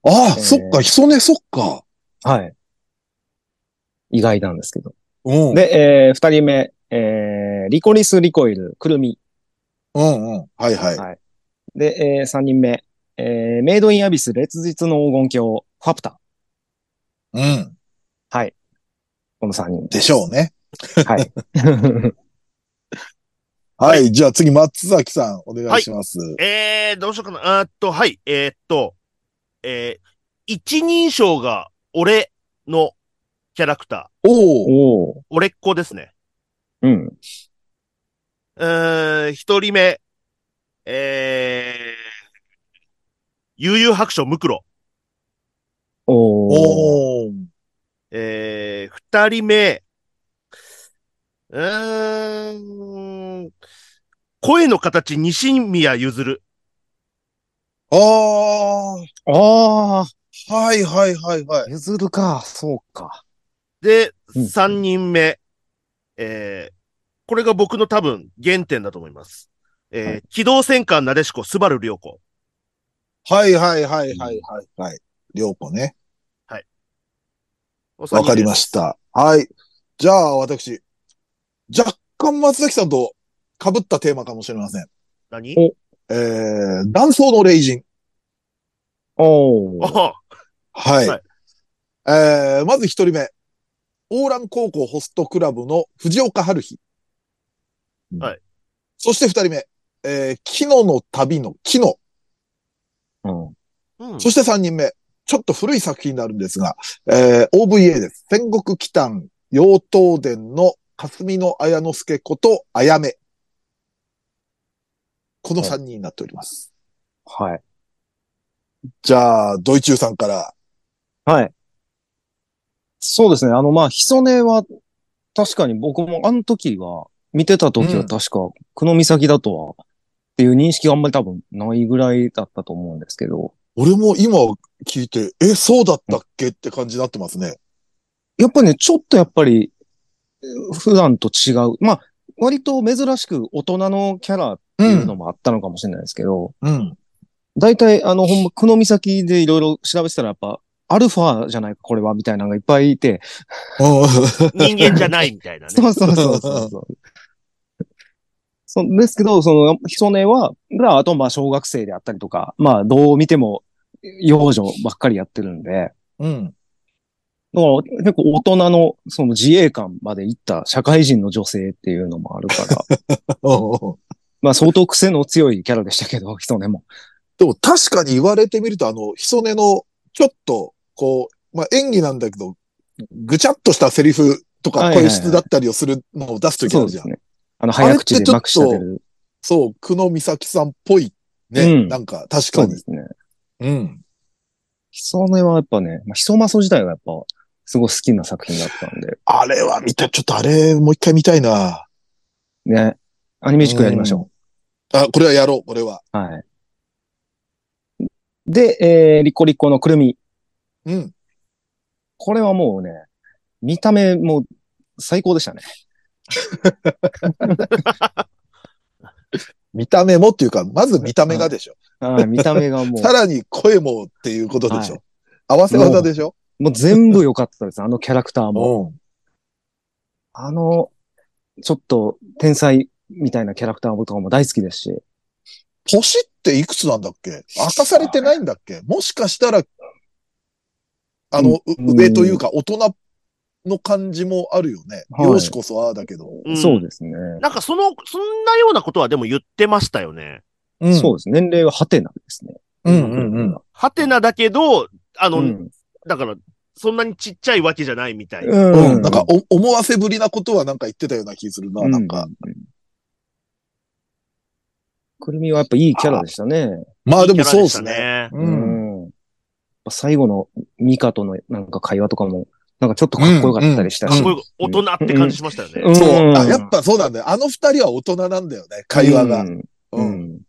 ああ、えーそっか、ヒソネ、そっか。はい。意外なんですけど。うん。で、えー、二人目。えー、リコリスリコイル、くるみ。うんうん。はいはい。はいで、えー、三人目。えー、メイドインアビス、烈日の黄金鏡、ファプタ。うん。はい。この三人。でしょうね。はい。はい。じゃあ次、松崎さん、お願いします。えー、どうしようかな。あーっと、はい。えーっと、えー、一人称が俺のキャラクター、おお。俺っ子ですね。うん。うーん、一人目、えー、悠々白書ムクロ。おー。おお。えー、二人目、うーん、声の形、西宮ゆずる。ああ。あはいはいはいはいー、。ゆずるか。そうか。でうん、三人目、えー、これが僕の多分原点だと思います。えーはい機動戦艦なでしこ、スバル良子。はいはいはいはいはいはい。りょうこね。わわかりまし。た。はい。じゃあ、私、若干松崎さんと被ったテーマかもしれません。何？おえー、断層の霊人。おー。あはい。はいえー、まず一人目。オーラン高校ホストクラブの藤岡春日。はい。そして二人目。えー、木野の旅の木野。うん。うん。そして3人目。ちょっと古い作品になるんですが、えー OVA です。戦国祈祷妖刀伝の霞の綾之助こと、あやめ。この3人になっております。はい。じゃあ、ドイチューさんから。はい。そうですね。あの、まあ、ヒソネは、確かに僕もあの時は、見てた時は確か、久野岬だとは、っていう認識があんまり多分ないぐらいだったと思うんですけど、俺も今聞いて、え、そうだったっけって感じになってますね。やっぱりね、ちょっとやっぱり、えー普段と違う。まあ、割と珍しく大人のキャラっていうのもあったのかもしれないですけど、うん。大体、あの、ほんま、久野岬でいろいろ調べてたらやっぱ、アルファじゃないか、これは、みたいなのがいっぱいいて、人間じゃないみたいなね。そうそうそうそうそう。そうですけど、その、ヒソネは、が、あと、まあ、小学生であったりとか、まあ、どう見ても、幼女ばっかりやってるんで、うん。だから結構大人の、その自衛官まで行った社会人の女性っていうのもあるから、まあ、相当癖の強いキャラでしたけど、ヒソネも。でも確かに言われてみると、あの、ヒソネの、ちょっと、こう、まあ、演技なんだけど、ぐちゃっとしたセリフとか声質だったりをするのを出すときあるじゃん。そうですね。あの、早口でまくし立てる。そう、久野美咲さんっぽいね。うんなんか、確かにそうで。すね。うん。ヒソネはやっぱね、まあ、ヒソマソ自体がやっぱ、すごい好きな作品だったんで、あれは見た、ちょっとあれ、もう一回見たいな。ね。アニメ軸やりましょあ、これはやろう、これは。う。はい。で、えー、リコリコのくるみ。うん。これはもうね、見た目も最高でしたね。見た目もっていうか、まず見た目がでしょ。はい、見た目がもう、さらに声もっていうことでしょ。はい合わせ技でしょ。もう全部良かったです。あのキャラクターも。うん。あの、ちょっと天才みたいなキャラクターとかも大好きですし。年っていくつなんだっけ？明かされてないんだっけ？もしかしたら、あの、ううん上というか、大人の感じもあるよね。はい容姿こそああだけど。うんそうですね。なんかその、そんなようなことはでも言ってましたよね。うそうです。年齢はハテナですね。うんうんうん。ハテナだけど、あの、うん。だから、そんなにちっちゃいわけじゃないみたいな。うん。なんか、お、思わせぶりなことはなんか言ってたような気するな、なんか。。うう。くるみはやっぱいいキャラでしたね。まあでもそうですね。う。うん最後のミカとのなんか会話とかも、なんかちょっとかっこよかったりしたし。かっこよく大人って感じしましたよね。うんそう。あ、やっぱそうなんだよ。あの二人は大人なんだよね、会話が。うん。う。うんん。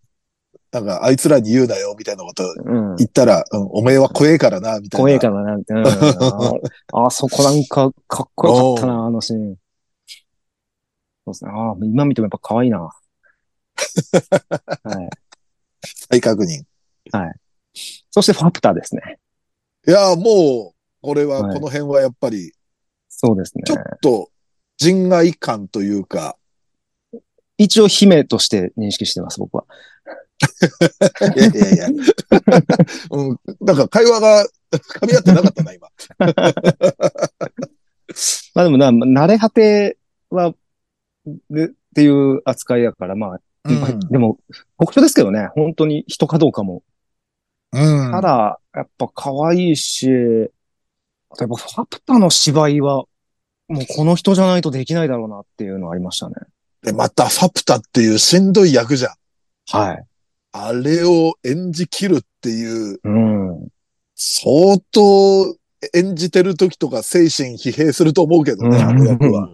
なんか、あいつらに言うなよ、みたいなことうん。言ったら、うん、おめえは怖えからな、みたいな。怖えからな、みたいな。ああそこなんかかっこよかったな、あのシーン。そうですね。ああ、今見てもやっぱ可愛いな。はい。再確認。そしてファプターですね。いや、もう、これは、はいこの辺はやっぱり、そうですねちょ。っと、人外感というか、一応姫として認識してます、僕は。いやいやいや。うん、なんか会話が噛み合ってなかったな、今。まあでもな、慣れ果ては、でっていう扱いだから、まあ、うん。でも、特徴ですけどね、本当に人かどうかも。うん。ただ、やっぱ可愛いし、あとやっぱファプタの芝居は、もうこの人じゃないとできないだろうなっていうのはありましたね。で、また、ファプタっていうしんどい役じゃん。はい。あれを演じ切るっていう、うん。相当演じてる時とか精神疲弊すると思うけどね、うんあの役は。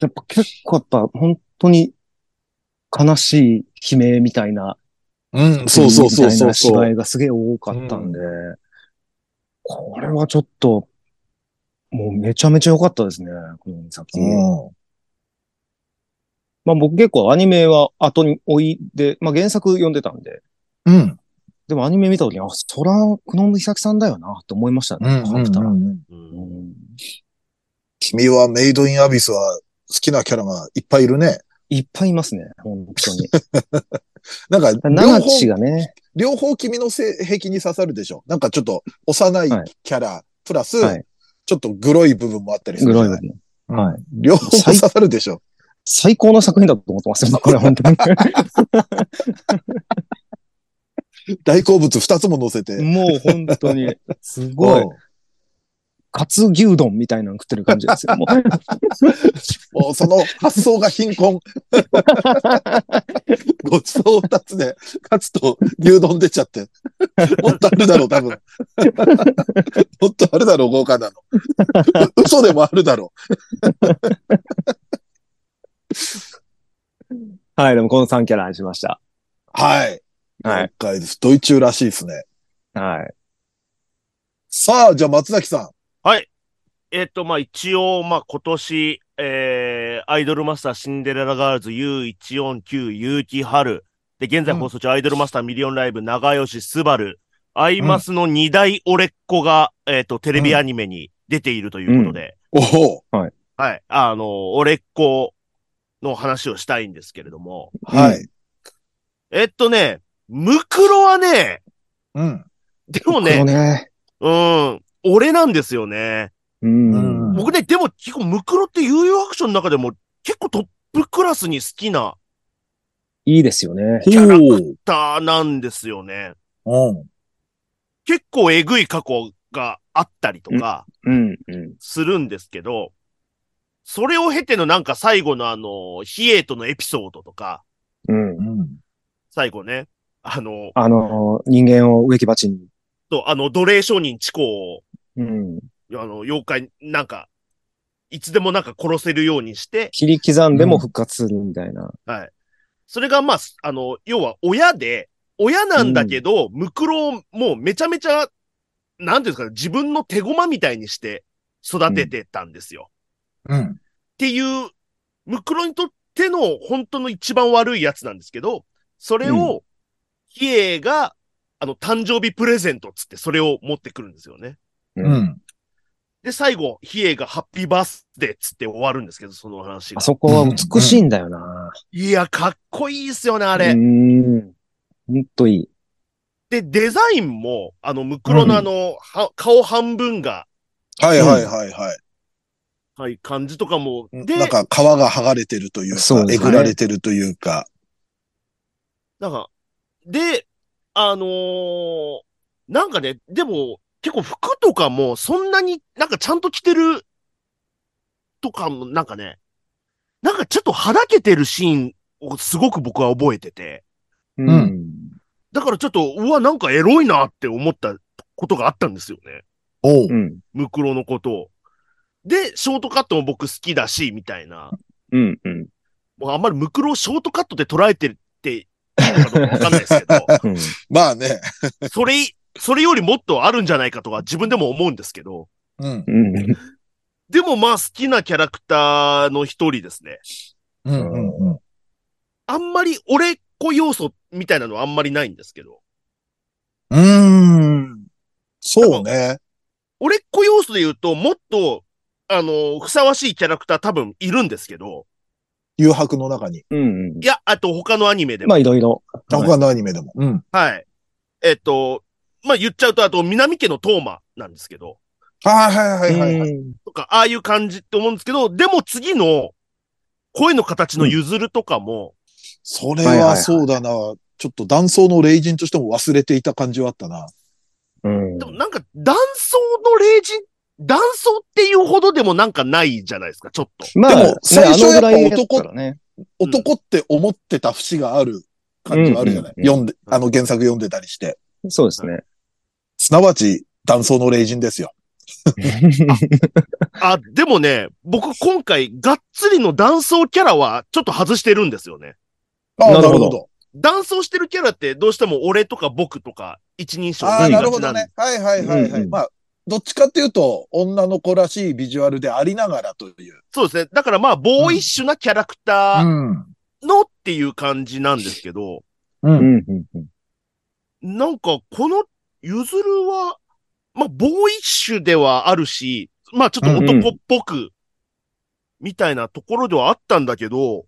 やっぱ結構やっぱ本当に悲しい悲鳴みたいな、うん、そうそうそうそうそみたいな芝う。居がすげえ多かったんで、これはちょっと、もうめちゃめちゃ良かったですね、この作品。うんまあ僕結構アニメは後に追いで、まあ原作読んでたんで、うん。でもアニメ見た時に、あ、そら、久野美咲さんだよな、って思いましたね。うんファプターうんうんうんうん君はメイドインアビスは好きなキャラがいっぱいいるね。いっぱいいますね、本当に。なんか、両長方地がね、両方君の性癖に刺さるでしょ。なんかちょっと幼いはいキャラ、プラス、はいちょっとグロい部分もあったりする。グロい部分。うんはい両方刺さるでしょ。最高の作品だと思ってますよ、これ本当に。大好物二つも乗せて。もう本当に、すごいうん。カツ牛丼みたいなの食ってる感じですよ。もう もうその発想が貧困。ごちそう二つで、カツと牛丼出ちゃって。もっとあるだろう、多分。もっとあるだろう、豪華なの。嘘でもあるだろはい、でもこの3キャラにしました。う。はい。はい了解です。ドイツらしいですね。はい。さあ、じゃあ松崎さはい。えっ、と、まあ、一応、まあ、今年、えー、アイドルマスターシンデレラガールズ U149 結城春。で、現在放送中、アイドルマスターミリオンライブ長吉スバル。アイマスの二大オレっ子が、えっ、と、テレビアニメに出ているということで、ん。おお。はい。あの、オレっ子の話をしたいんですけれども。はい。えっとね、ムクロはね、うん。でもね、ね。うん、俺なんですよね。うん。僕ね、でも結構ムクロって悠々白書の中でも結構トップクラスに好きないいですよね。キャラクターなんですよね。うん。結構えぐい過去があったりとか。するんですけど、それを経てのなんか最後のあの、ヒエとのエピソードとか、うん。うん。最後ね、あの、あの、人間を植木鉢に。と、あの、奴隷商人チコを、うん。あの、妖怪、なんか、いつでもなんか殺せるようにして、切り刻んでも復活するみたいな。はい。それがまあ、あの、要は親で、親なんだけど、ムクロをもうめちゃめちゃ、なんていうんですかね、自分の手駒みたいにして育ててたんですよ。うん。っていう、ムクロにとっての本当の一番悪いやつなんですけど、それを、ヒエが、あの、誕生日プレゼントっつってそれを持ってくるんですよね。ううんん。で、最後、ヒエがハッピーバースデーっつって終わるんですけど、その話があ。そこは美しいんだよな。いや、かっこいいっすよね、ああれ。うん。ほんといい。で、デザインも、あの、ムクロのあの、は顔半分が、はいはいはいはい。はい、感じとかも、で、なんか皮が剥がれてるというか、そうねえぐられてるというか。なんか、で、あのーなんかね、でも、結構服とかも、そんなになんかちゃんと着てる、とかも、なんかね、なんかちょっとはだけてるシーンをすごく僕は覚えてて、うん。だからちょっと、うわ、なんかエロいなって思ったことがあったんですよね。おうう。ん。ムクロのことを。で、ショートカットも僕好きだし、みたいな。うん。うん。もうあんまりムクロをショートカットで捉えてるっていいのかどうかわかんないですけど、うん。まあね。それ、それよりもっとあるんじゃないかとは自分でも思うんですけど、うん。うん。でもまあ好きなキャラクターの一人ですね。うんうんうん。あんまり俺っ子要素みたいなのはあんまりないんですけど、うーん。そうね。俺っ子要素で言うともっと、あの、ふさわしいキャラクター多分いるんですけど、誘白の中に。うん。いや、あと他のアニメでも。まあ、いろいろ。他のアニメでも。うん。はい。えっと、まあ言っちゃうと、あと南家のトーマなんですけど、はいはいはいはいはい。うんとか、ああいう感じって思うんですけど、でも次の声の形の譲るとかも、それはそうだな。ちょっと断層の霊人としても忘れていた感じはあったな。うんでもなんか断層の霊人、断層っていうほどでもなんかないじゃないですか、ちょっと。まあ、でもね最初やっぱ男ね。男って思ってた節がある感じはあるじゃない、うんうんうん読んで、あの原作読んでたりして。そうですね。すなわち断層の霊人ですよ。あ、でもね、僕今回がっつりの断層キャラはちょっと外してるんですよね。ああ、なるほど。断層してるキャラってどうしても俺とか僕とか一人称あなるほどね。はいはいはいはい。うんうんまあ、どっちかっていうと、女の子らしいビジュアルでありながらという。そうですね。だからまあ、ボーイッシュなキャラクターん。のっていう感じなんですけど、う。うんん。うんうんなんか、このゆずるは、まあ、ボーイッシュではあるし、まあ、ちょっと男っぽく、みたいなところではあったんだけど、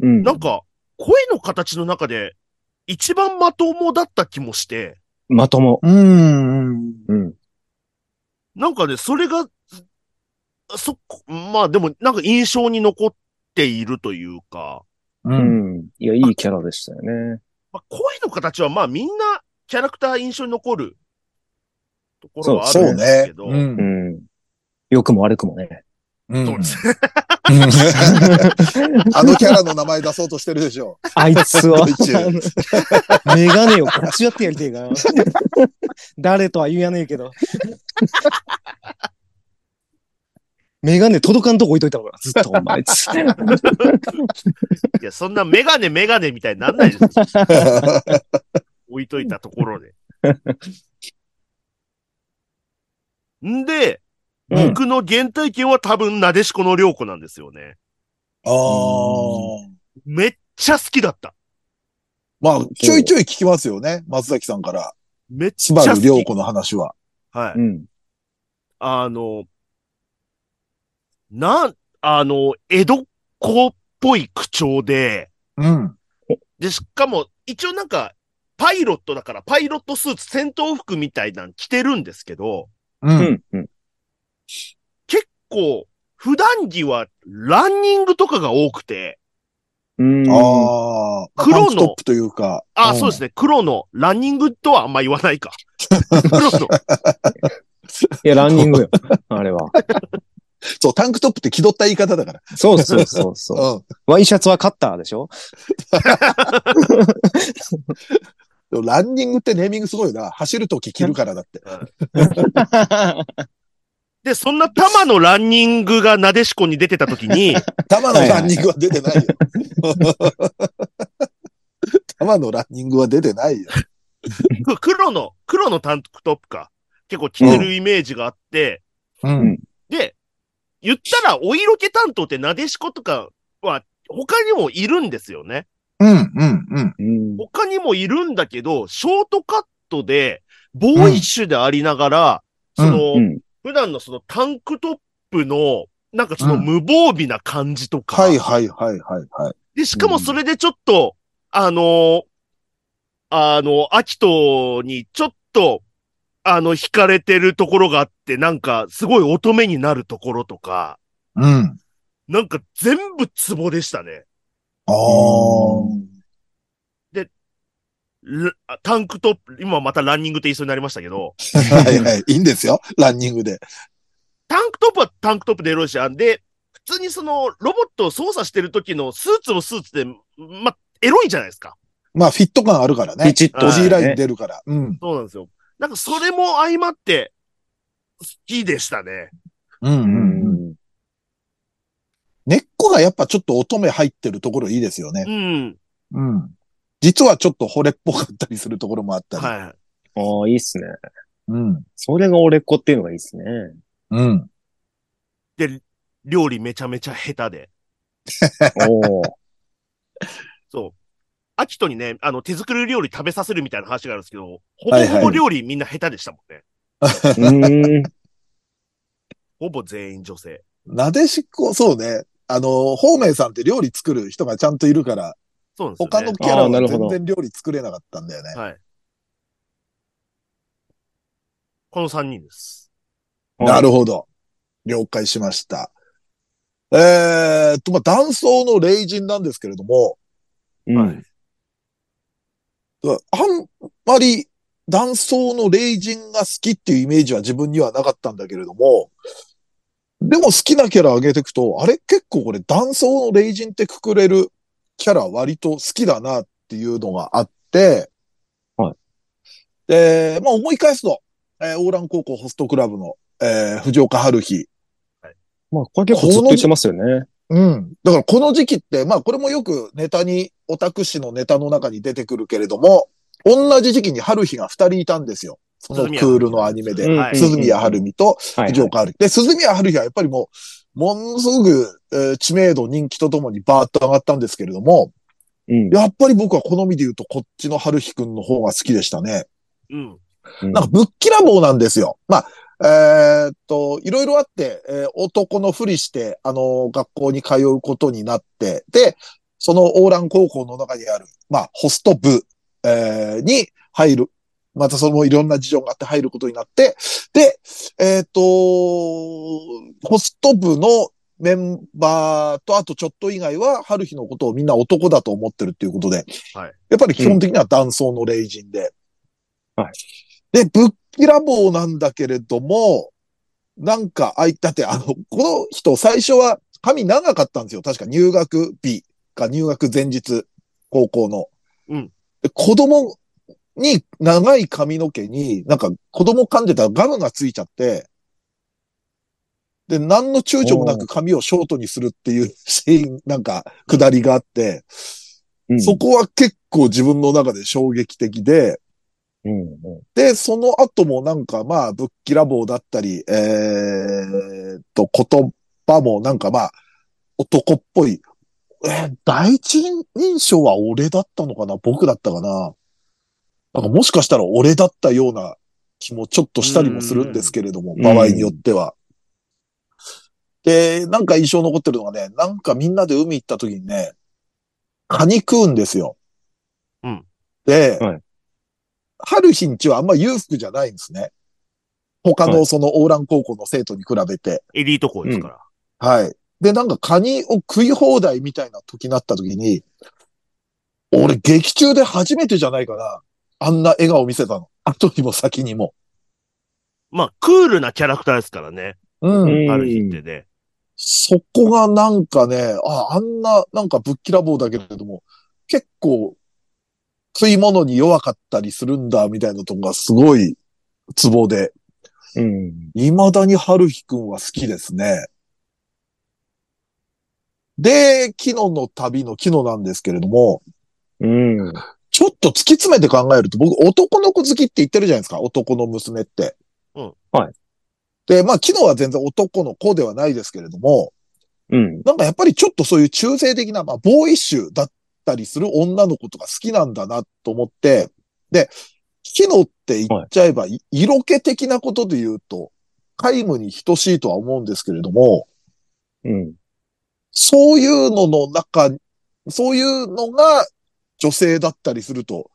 うん。なんか、声の形の中で、一番まともだった気もして、まとも。うん。うん。なんかね、それが、そこ、まあでも、なんか印象に残っているというか、う。うんん。いや、いいキャラでしたよね。まあ、声の形はまあみんなキャラクター印象に残るところはあるんですけど、う。うんん。良くも悪くもね。うんそうです。あのキャラの名前出そうとしてるでしょ。あいつはメガネをこっちやってやりてえかな。誰とは言わねえけど。メガネ届かんとこ置いといたから、ずっと、お前。ついや、そんなメガネメガネみたいになんないですよ。置いといたところで。んで、うん僕の原体験は多分、なでしこの良子なんですよね。ああ。めっちゃ好きだった。まあ、ちょいちょい聞きますよね。松崎さんから。めっちスゃ好き。バル良子の話は。はい。うん。あの、なん、あの、江戸っ子っぽい口調で、うん。で、しかも、一応なんか、パイロットだから、パイロットスーツ、戦闘服みたいなの着てるんですけど、う。うんん。うん。結構、普段着はランニングとかが多くて、うん。ああ。黒のタンクトップというか。あ、そうですね。ね、黒のランニングとはあんま言わないか。黒の、いや、ランニングよ。あれは。そう、タンクトップって気取った言い方だから。そうそうそうそう。うん。ワイシャツはカッターでしょ？でもランニングってネーミングすごいな。走るとき着るからだって。で、そんな玉のランニングがなでしこに出てた時に、玉のランニングは出てないよ。玉のランニングは出てないよ。く黒の、黒のタンクトップか。結構着てるイメージがあって、ううんん。で、言ったらお色気担当ってなでしことかは他にもいるんですよね。うん、うん、うん。うん。他にもいるんだけど、ショートカットで、ボーイッシュでありながら、うんその、うん。普段のそのタンクトップの、なんかその無防備な感じとか、はい、はい、はい、はい、はい。で、しかもそれでちょっと、あのーあの、アキトにちょっと、あの、惹かれてるところがあって、なんか、すごい乙女になるところとか、うん。なんか全部ツボでしたね。ああ。ラタンクトップ、今またランニングって言いそうになりましたけど、はい、はい。いいんですよ。ランニングで。タンクトップはタンクトップでエロいし、あんで、普通にその、ロボットを操作してる時のスーツもスーツで、ま、エロいじゃないですか。まあ、フィット感あるからねピ。チッとボディーラインね出るから。うん。そうなんですよ。なんかそれも相まって、好きでしたね。うん、う、うんうん。ん。根っこがやっぱちょっと乙女入ってるところいいですよねう。ん。うん。実はちょっと惚れっぽかったりするところもあったり。はい。ああ、いいっすね。うん。それが俺っ子っていうのがいいっすね。うん。で、料理めちゃめちゃ下手で。おお。そう。アキトにね、あの、手作り料理食べさせるみたいな話があるんですけど、ほぼはいはいほぼ料理みんな下手でしたもんね。うーん。ほぼ全員女性。なでしこ、そうね。あの、方明さんって料理作る人がちゃんといるから、そうですよ、ね。他のキャラは全然料理作れなかったんだよね。はい。この3人です。なるほど。了解しました。えーっと、まあ、断層の霊人なんですけれども、うん。はいあんまり断層の霊人が好きっていうイメージは自分にはなかったんだけれども、でも好きなキャラ上げていくと、あれ結構これ断層の霊人ってくくれるキャラ割と好きだなっていうのがあって、はい。で、まあ思い返すと、えー、オーラン高校ホストクラブの、えー藤岡春日。まあ、これ結構ずっと言ってますよね。うん。だからこの時期って、まあこれもよくネタに、オタク誌のネタの中に出てくるけれども、同じ時期に春日が二人いたんですよ。そのクールのアニメで。鈴宮春美とはい藤岡春日。で、鈴宮春日はやっぱりもう、ものすごく、えー知名度、人気とともにバーッと上がったんですけれども、うん。やっぱり僕は好みで言うとこっちの春日くんの方が好きでしたね。うん。なんかぶっきらぼうなんですよ。まあ、えーっと、いろいろあって、えー男のふりして、あの、学校に通うことになって、で、そのオーラン高校の中にある、まあ、ホスト部、えーに入る。またそのいろんな事情があって入ることになって、で、えーっと、ホスト部のメンバーと、あとちょっと以外は、春日のことをみんな男だと思ってるっていうことで、はいやっぱり基本的には男装の霊人で、はいで、ぶっきらぼうなんだけれども、なんか、あい、だってあの、この人最初は髪長かったんですよ。確か入学日か入学前日、高校の。うんで子供に長い髪の毛に、なんか子供噛んでたらガムがついちゃって、で、何の躊躇もなく髪をショートにするっていうシーン、なんか、下りがあって、うん。そこは結構自分の中で衝撃的で、うんうん。で、その後もなんかまあ、ぶっきらぼうだったり、えーっと、言葉もなんかまあ、男っぽい。えー第一印象は俺だったのかな？僕だったかな？なんかもしかしたら俺だったような気もちょっとしたりもするんですけれども、ん場合によっては。で、なんか印象残ってるのがね、なんかみんなで海行った時にね、カニ食うんですよ。うん。で、はい春日んちはあんま裕福じゃないんですね。他はのそのオーラン高校の生徒に比べて。エリート校ですから。はい。で、なんかカニを食い放題みたいな時になった時に、俺劇中で初めてじゃないかな。あんな笑顔見せたの？後にも先にも。まあ、クールなキャラクターですからね。うん。うんある日ってね。そこがなんかね、あ、あんな、なんかぶっきらぼうだけれども、結構、食い物に弱かったりするんだ、みたいなとこがすごいツボで、うん。未だに春日くんは好きですね。で、キノの旅のキノなんですけれども、うん。ちょっと突き詰めて考えると、僕男の子好きって言ってるじゃないですか、男の娘って。うんはい。で、まあ、キノは全然男の子ではないですけれども、うん。なんかやっぱりちょっとそういう中性的な、まあ、ボーイッシュだったりする女の子とか好きなんだなと思って、で、キノって言っちゃえば、い色気的なことで言うと、皆無に等しいとは思うんですけれども、うん。そういうのの中、そういうのが女性だったりすると、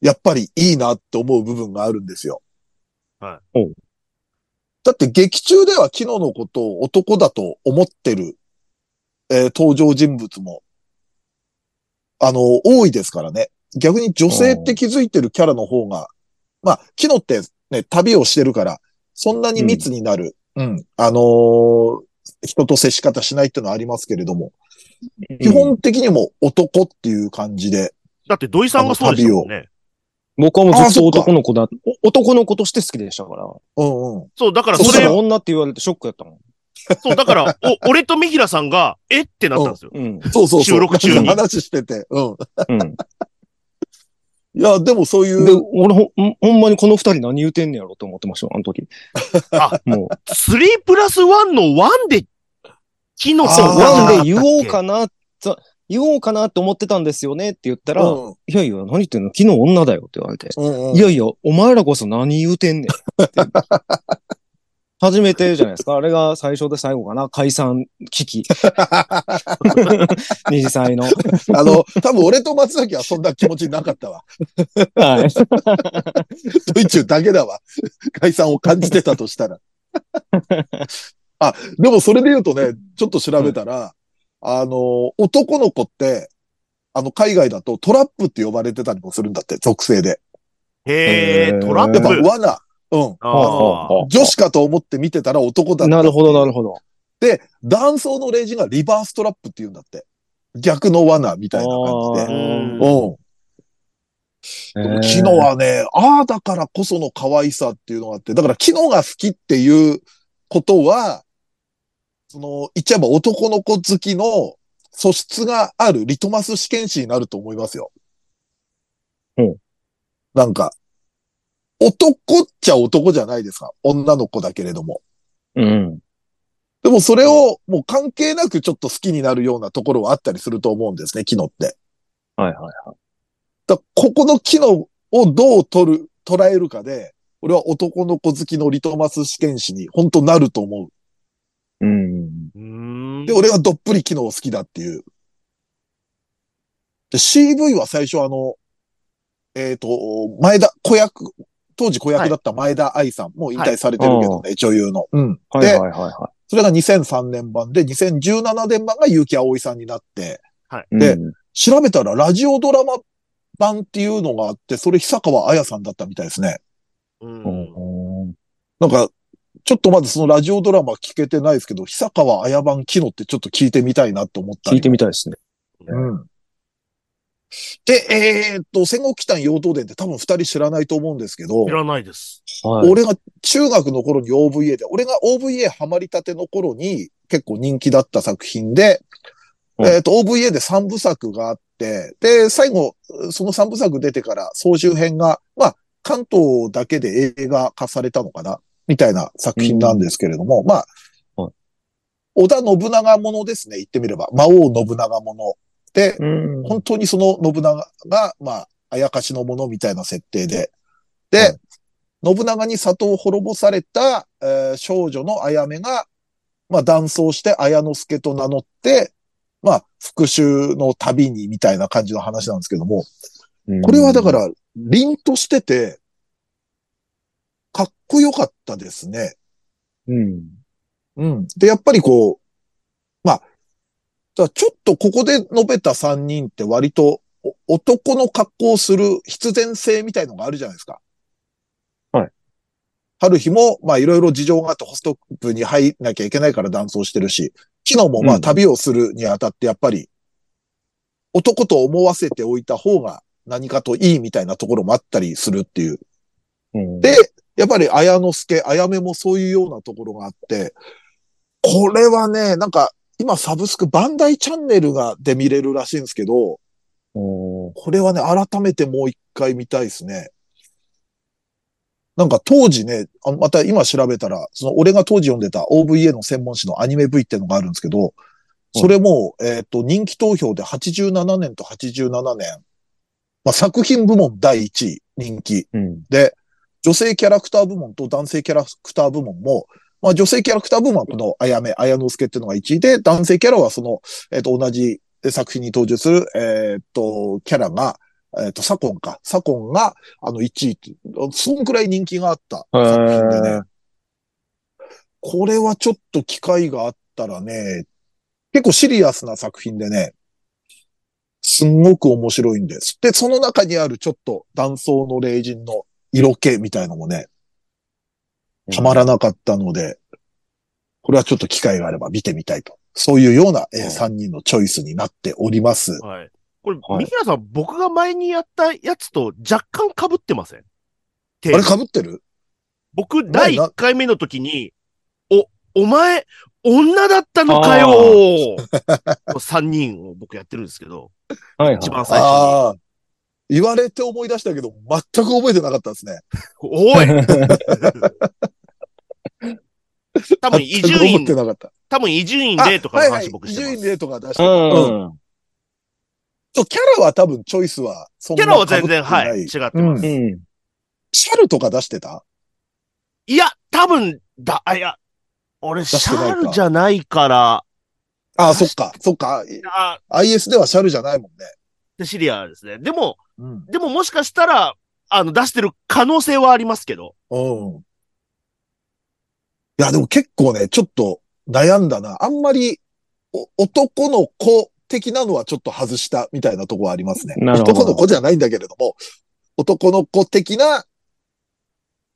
やっぱりいいなって思う部分があるんですよ。はい。だって劇中ではキノのことを男だと思ってる、えー登場人物も、あの、多いですからね。逆に女性って気づいてるキャラの方が、まあ、キノってね、旅をしてるから、そんなに密になる、うん、あのー人と接し方しないっていうのはありますけれども、基本的にも男っていう感じで、だって土井さんがそうでしたもんね。僕はもうずっと男の子だ、お男の子として好きでしたから。うんうん。そう、だからそしたそれ、ら女って言われてショックやったもん。そう、だから、お、俺と三平さんが、えってなったんですよ。うん。そうそうそう。収録中に 話してて。うん。うん。いや、でもそういでう、、俺ほ、ほんほんまにこの二人何言うてんねやろと思ってましたよ、あの時。あ、もう。3プラス1の1で、木のそう、あーなんで言おうかな、言おうかなって思ってたんですよねって言ったら、うんいやいや、何言ってんの？昨日女だよって言われて。うんうんいやいや、お前らこそ何言うてんねんって。初めてじゃないですか。あれが最初で最後かな。解散危機。二次祭の。あの、多分俺と松崎はそんな気持ちなかったわ。はい。ドイツだけだわ。解散を感じてたとしたら。あ、でもそれで言うとね、ちょっと調べたら、あの、男の子って、あの、海外だとトラップって呼ばれてたりもするんだって、属性で。へー、へートラッやっぱプ。罠。うん。女子かと思って見てたら男だった。なるほど、なるほど。で、断層の霊人がリバーストラップって言うんだって。逆の罠みたいな感じで。うん。昨日はね、ああだからこその可愛さっていうのがあって、だから昨日が好きっていうことは、その、言っちゃえば男の子好きの素質があるリトマス試験紙になると思いますよ。うん。なんか、男っちゃ男じゃないですか。女の子だけれども。うん。でもそれをもう関係なくちょっと好きになるようなところはあったりすると思うんですね、昨日って。はいはいはい。だここの機能をどう取る、捉えるかで、俺は男の子好きのリトマス試験紙に本当なると思うん。う。んで、俺はどっぷり機能好きだっていう。で、CV は最初あの、えっ、と、前田、子役、当時子役だった前田愛さん、もう引退されてるけどね、女優の。うん。はいで、はいはいはそれが2003年版で、2017年版が結城葵さんになって、い。でうん調べたらラジオドラマ版っていうのがあって、それ久川彩さんだったみたいですね。うん。うんなんか、ちょっとまだそのラジオドラマ聞けてないですけど、久川彩版機能ってちょっと聞いてみたいなって思ったり聞いてみたいですね。うん。で、えーっと、戦国祈祷陽動伝って多分二人知らないと思うんですけどい、らないです。はい。俺が中学の頃に OVA で、俺が OVA ハマりたての頃に結構人気だった作品で、うんえーっと、OVA で3部作があって、で、最後、その3部作出てから総集編が、まあ、関東だけで映画化されたのかなみたいな作品なんですけれども、まあ、はい織田信長ものですね、言ってみれば。魔王信長もの。で、うん。本当にその信長が、まあ、あやかしのものみたいな設定で。で、はい信長に里を滅ぼされた、えー少女のあやめが、まあ、断層して綾之助と名乗って、まあ、復讐の旅にみたいな感じの話なんですけども、これはだか、ら、凛としてて、かっこよかったですね。うん。うん。で、やっぱりこう、まあ、ちょっとここで述べた3人って割とお男の格好をする必然性みたいのがあるじゃないですか。はい。春日も、まあいろいろ事情があってホスト部に入んなきゃいけないから断層してるし、昨日もまうんあ旅をするにあたってやっぱり男と思わせておいた方が何かといいみたいなところもあったりするっていう。うんで、やっぱり綾之助、綾めもそういうようなところがあって、これはね、なんか、今サブスク、バンダイチャンネルがで見れるらしいんですけど、おこれはね、改めてもう一回見たいですね。なんか当時ね、あまた今調べたら、その俺が当時読んでた OVA の専門誌のアニメ V ってのがあるんですけど、それも、えっ、と、人気投票で87年と87年、まあ、作品部門第1位、人気。うん。で、女性キャラクター部門と男性キャラクター部門も、まあ女性キャラクター部門はこのあやめ、あやのすけっていうのが1位で、男性キャラはその、えっ、と、同じ作品に登場する、えっ、と、キャラが、えっ、と、サコンか。サコンが、あの、1位って、そんくらい人気があった作品でね。これはちょっと機会があったらね、結構シリアスな作品でね、すんごく面白いんです。で、その中にあるちょっと断層の霊人の色気みたいのもね、たまらなかったので、これはちょっと機会があれば見てみたいと。そういうような、えー3人のチョイスになっております。はい。これ、はいミキラさん、僕が前にやったやつと若干被ってません？あれ被ってる？僕、第な1回目の時に、お、お前、女だったのかよー !3 人を僕やってるんですけど、はい一番最初に。言われて思い出したけど、全く覚えてなかったですね。おい 多分、伊集全く覚え院て、なかった。多分、伊集院あでとかの話僕してます。伊集院でとか出してうた。うんん。そうキャラは多分チョイスはそんキなャラは全然、はい、違ってます。うんうん。シャルとか出してた？いや、多分、だ、あ、いや、俺、シャルじゃないから、ああ、そっか、そっか。あ、IS ではシャルじゃないもんね。でシリアですね。でも、うん。でももしかしたら、あの、出してる可能性はありますけど。うん。いや、でも結構ね、ちょっと悩んだな。あんまり、お男の子的なのはちょっと外したみたいなところはありますね。なるほど男の子じゃないんだけれども、男の子的な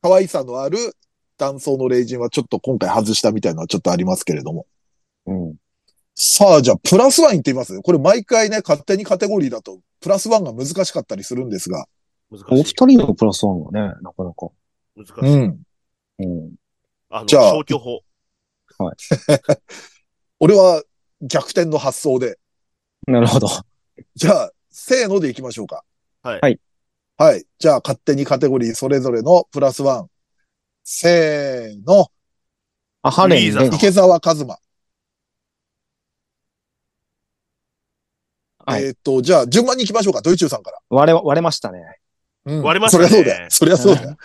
可愛さのある男装の霊人はちょっと今回外したみたいなのはちょっとありますけれども。うん。さあ、じゃあ、プラスワン言ってみます？これ毎回ね、勝手にカテゴリーだと、プラスワンが難しかったりするんですが。お難しい。二人のプラスワンがね、なかなか。難しい。うん。うん。あの、じゃあ消去法。俺は逆転の発想で。なるほど。じゃあ、せーので行きましょうか。はいはいはい。じゃあ、勝手にカテゴリーそれぞれのプラスワン。せーの。あ、ハレンでフリーザさん池澤和馬。はいえーっと、じゃあ、順番に行きましょうか。ドイチューさんから。割れ、割れましたね。うん割れましたねそりゃそうだよ。そりゃそうだよ。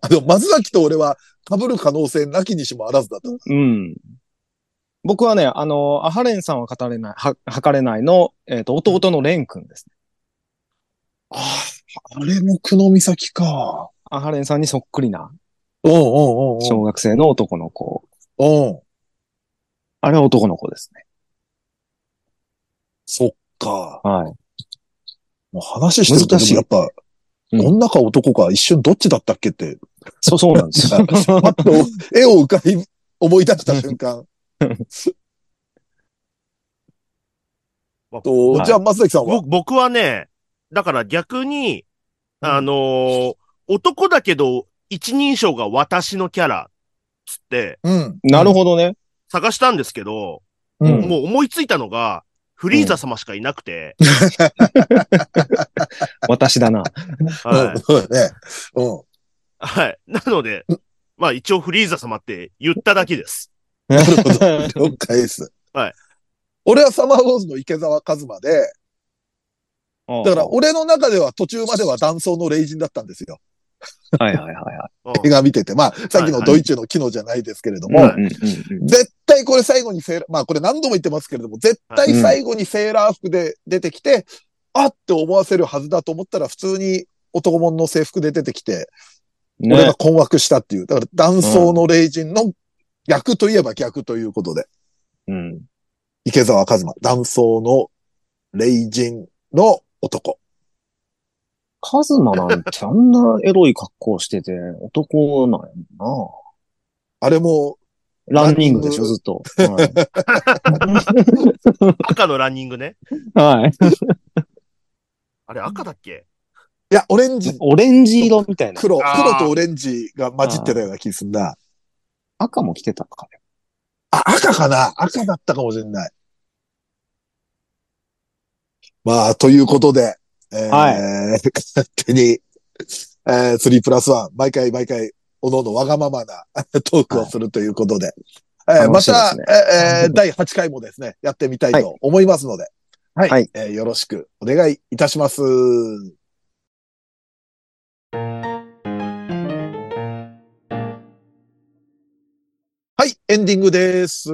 あの、松崎と俺は被る可能性なきにしもあらずだと。うん。僕はね、あの、アハレンさんは語れない、は、測れないの、えっ、と、弟のレン君ですね。ああ、あれも久野美咲か。アハレンさんにそっくりなうんうんうんうん。小学生の男の子。うん。あれは男の子ですね。そっか。はい。もう話してると、難しやっぱ、うん女か男か一瞬どっちだったっけって、そうそうなんですよ。パッと絵を浮かび、思い出した瞬間。まあと、はいじゃあ、松崎さんは？僕僕はね、だから逆に、あのー男だけど、一人称が私のキャラ、つって、うん。なるほどね。探したんですけど、う。うんもう思いついたのが、フリーザ様しかいなくて、私だな。はいうん。そうだね。うん。はい。なので、まあ一応フリーザ様って言っただけです。なるほど。了解です。はい。俺はサマーウォーズの池澤和馬で、だから俺の中では途中までは断層の霊人だったんですよ。はいはいはいはい。うん映画見てて。まあ、さっきのはいドイツの機能じゃないですけれども、絶対これ最後にセーラー、まあこれ何度も言ってますけれども、絶対最後にセーラー服で出てきて、あって思わせるはずだと思ったら普通に男物の制服で出てきて、ね俺が困惑したっていう。だから断層の霊人の逆といえば逆ということで、うん。池澤和馬、断層の霊人の男。カズマなんてあんなエロい格好してて 男なんやもんあれも、な。ランニングでしょ、ずっと。赤のランニングね。はい。はい。あれ赤だっけ？いや、オレンジ、オレンジ色みたいな。黒、黒とオレンジが混じってたような気すんな。赤も着てたかね。あ、赤かな？赤だったかもしれない。まあ、ということで、えーはい 勝手に、えー、3プラス1、毎回毎回、おのおのわがままな トークをするということで、えーまた、すね。えー第8回もですね、やってみたいと思いますので、はい、はい。えーよろしくお願いいたします。はい、エンディングです。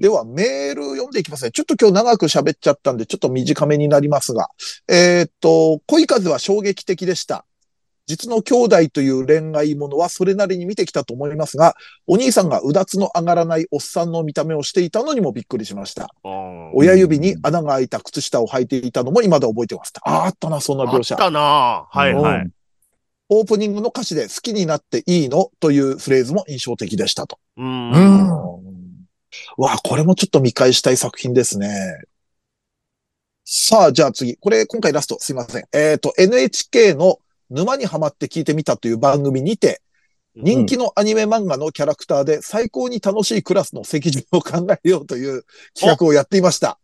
では、メール読んでいきますね。ちょっと今日長く喋っちゃったんで、ちょっと短めになりますが。えーっと、恋風は衝撃的でした。実の兄弟という恋愛ものはそれなりに見てきたと思いますが、お兄さんがうだつの上がらないおっさんの見た目をしていたのにもびっくりしました。うん親指に穴が開いた靴下を履いていたのも未だ覚えてます。ああったな、そんなあっ描写。たなはいはい。うんオープニングの歌詞で好きになっていいのというフレーズも印象的でしたと。うん。うんわあ、これもちょっと見返したい作品ですね。さあ、じゃあ次。これ、今回ラスト、すいません。えっ、と、NHK の沼にハマって聞いてみたという番組にて、人気のアニメ漫画のキャラクターで最高に楽しいクラスの席順を考えようという企画をやっていました。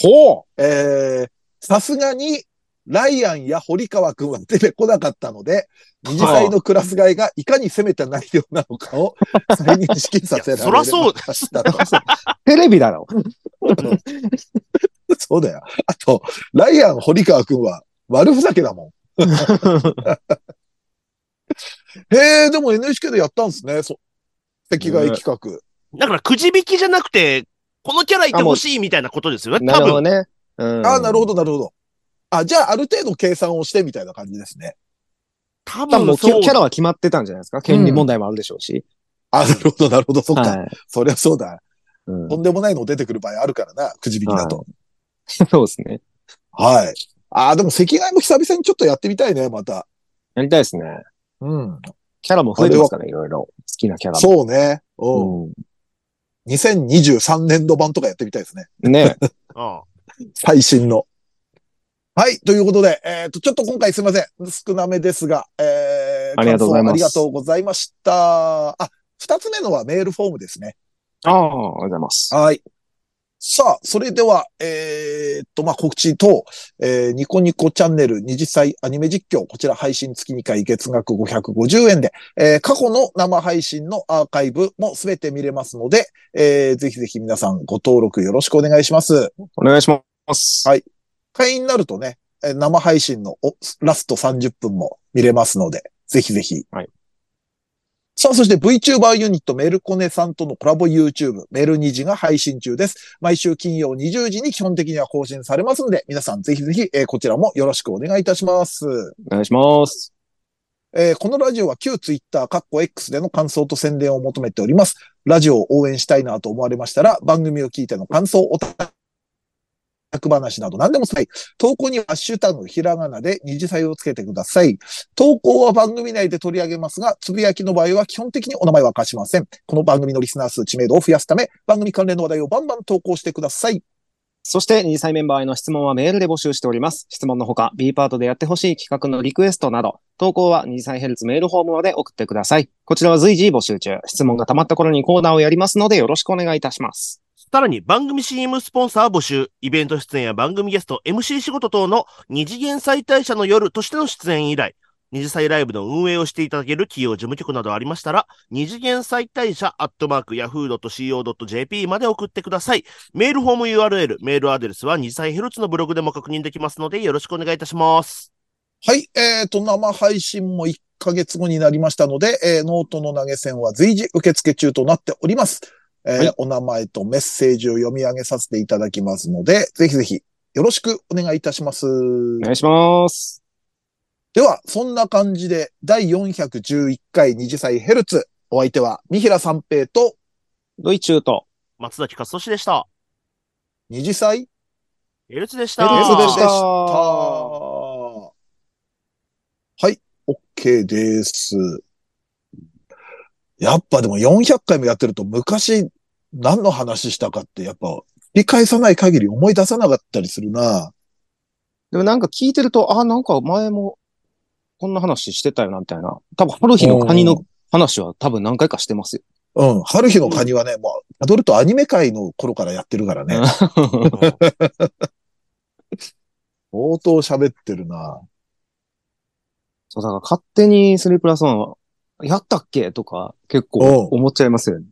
ほえー、さすがに、ライアンや堀川くんは出てこなかったので、二次会のクラス替えがいかに攻めた内容なのかを 再認識させられいやそらそう。テレビだろ。そうだよ。あと、ライアン、堀川くんは悪ふざけだもん。へえ、でも NHK でやったんですね。そ席替え企画。だからくじ引きじゃなくて、このキャラいてほしいみたいなことですよね。多分。なるほどね。うんああ、なるほど、なるほど。あ、じゃあ、ある程度計算をしてみたいな感じですね。多多分もうキ。ャラは決まってたんじゃないですか？権利問題もあるでしょうし。あ、なるほど、なるほど。そっか。はい。そりゃそうだ。うんとんでもないの出てくる場合あるからな、くじ引きだと。そうですね。はい。ああ、でも席替えも久々にちょっとやってみたいね、また。やりたいですね。うん。キャラも増えてますから、いろいろ。好きなキャラも。そうね。うん。う2023年度版とかやってみたいですね。ん。ねうん最新の。はい。ということで、えっ、と、ちょっと今回すいません。少なめですが、えー、ありがとうございますありがとうございました。あ、二つ目のはメールフォームですね。ああ、ありがとうございます。はい。さあ、それでは、えーっと、まあ、告知と、えーニコニコチャンネル20歳アニメ実況、こちら配信月2回月額550円で、えー過去の生配信のアーカイブもすべて見れますので、えーぜひぜひ皆さんご登録よろしくお願いします。お願いします。はい会員になるとね、えー生配信のおラスト30分も見れますので、ぜひぜひ。はいさあ、そして VTuber ユニットメルコネさんとのコラボ YouTube、メルニジが配信中です。毎週金曜20時に基本的には更新されますので、皆さんぜひぜひ、えーこちらもよろしくお願いいたします。お願いします。えーこのラジオは旧 Twitter、カッコ X での感想と宣伝を求めております。ラジオを応援したいなと思われましたら、番組を聞いての感想をお役話など何でもさい。投稿にはハッシュタグひらがなで二次祭をつけてください。投稿は番組内で取り上げますが、つぶやきの場合は基本的にお名前は明かしません。この番組のリスナー数知名度を増やすため、番組関連の話題をバンバン投稿してください。そして、2歳メンバーへの質問はメールで募集しております。質問のほか、B パートでやってほしい企画のリクエストなど、投稿は2歳ヘルツメールフォームまで送ってください。こちらは随時募集中。質問が溜まった頃にコーナーをやりますので、よろしくお願いいたします。さらに番組 CM スポンサー募集、イベント出演や番組ゲスト、MC 仕事等の二次元再退社の夜としての出演以来、二次祭ライブの運営をしていただける企業事務局などありましたら、二次元再退社アットマーク yahoo.co.jp まで送ってください。メールフォーム URL、メールアドレスは二次祭ヘルツのブログでも確認できますので、よろしくお願いいたします。はい、えーと、生配信も1ヶ月後になりましたので、えーノートの投げ銭は随時受付中となっております。えーはいお名前とメッセージを読み上げさせていただきますので、ぜひぜひよろしくお願いいたします。お願いします。では、そんな感じで、第411回二次祭ヘルツ。お相手は、三平三平とドイチューと、松崎勝利でした。二次祭？ヘルツでした。ヘルツでしたはい、OK です。やっぱでも400回もやってると昔何の話したかってやっぱ繰り返さない限り思い出さなかったりするな。でもなんか聞いてると、あ、なんか前もこんな話してたよな、みたいな。多分、春日のカニの話は多分何回かしてますよ。うん。春日のカニはね、もう、アドルトアニメ界の頃からやってるからね。相当喋ってるな。そう、だから勝手に3プラス1は、やったっけ？とか結構思っちゃいますよね。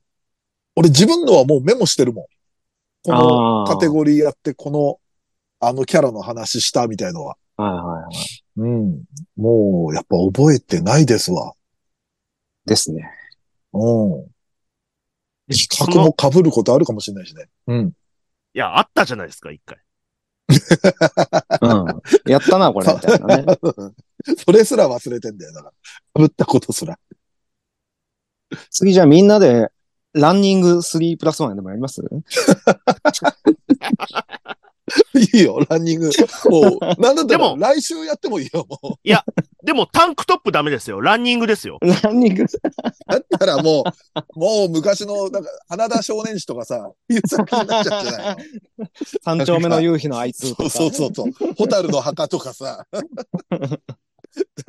俺自分のはもうメモしてるもん。このカテゴリーやって、この、あのキャラの話したみたいのは。はいはいはい。うん。もう、やっぱ覚えてないですわ。ですね。うん。企画も被ることあるかもしれないしね。うん。いや、あったじゃないですか、一回。うん。やったな、これ、みたいなね。それすら忘れてんだよ。だから。被ったことすら。次じゃあみんなで、ランニング3プラス1でもやります？いいよ、ランニング。もう、なんだったらでも来週やってもいいよ、もでも、タンクトップダメですよ。ランニングですよ。ランニング。う。だったらもう、もう昔の、なんか、花田少年誌とかさ、いう作品になっちゃうんじゃないの？三丁目の夕日のあいつとか。そうそうそうそう。ホタルの墓とかさ。だ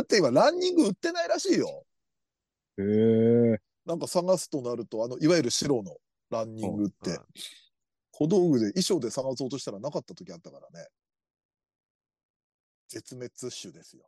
って今、ランニング売ってないらしいよ。へえ。なんか探すとなると、あの、いわゆる白のランニングってうん、小道具で衣装で探そうとしたらなかった時あったからね。絶滅種ですよ。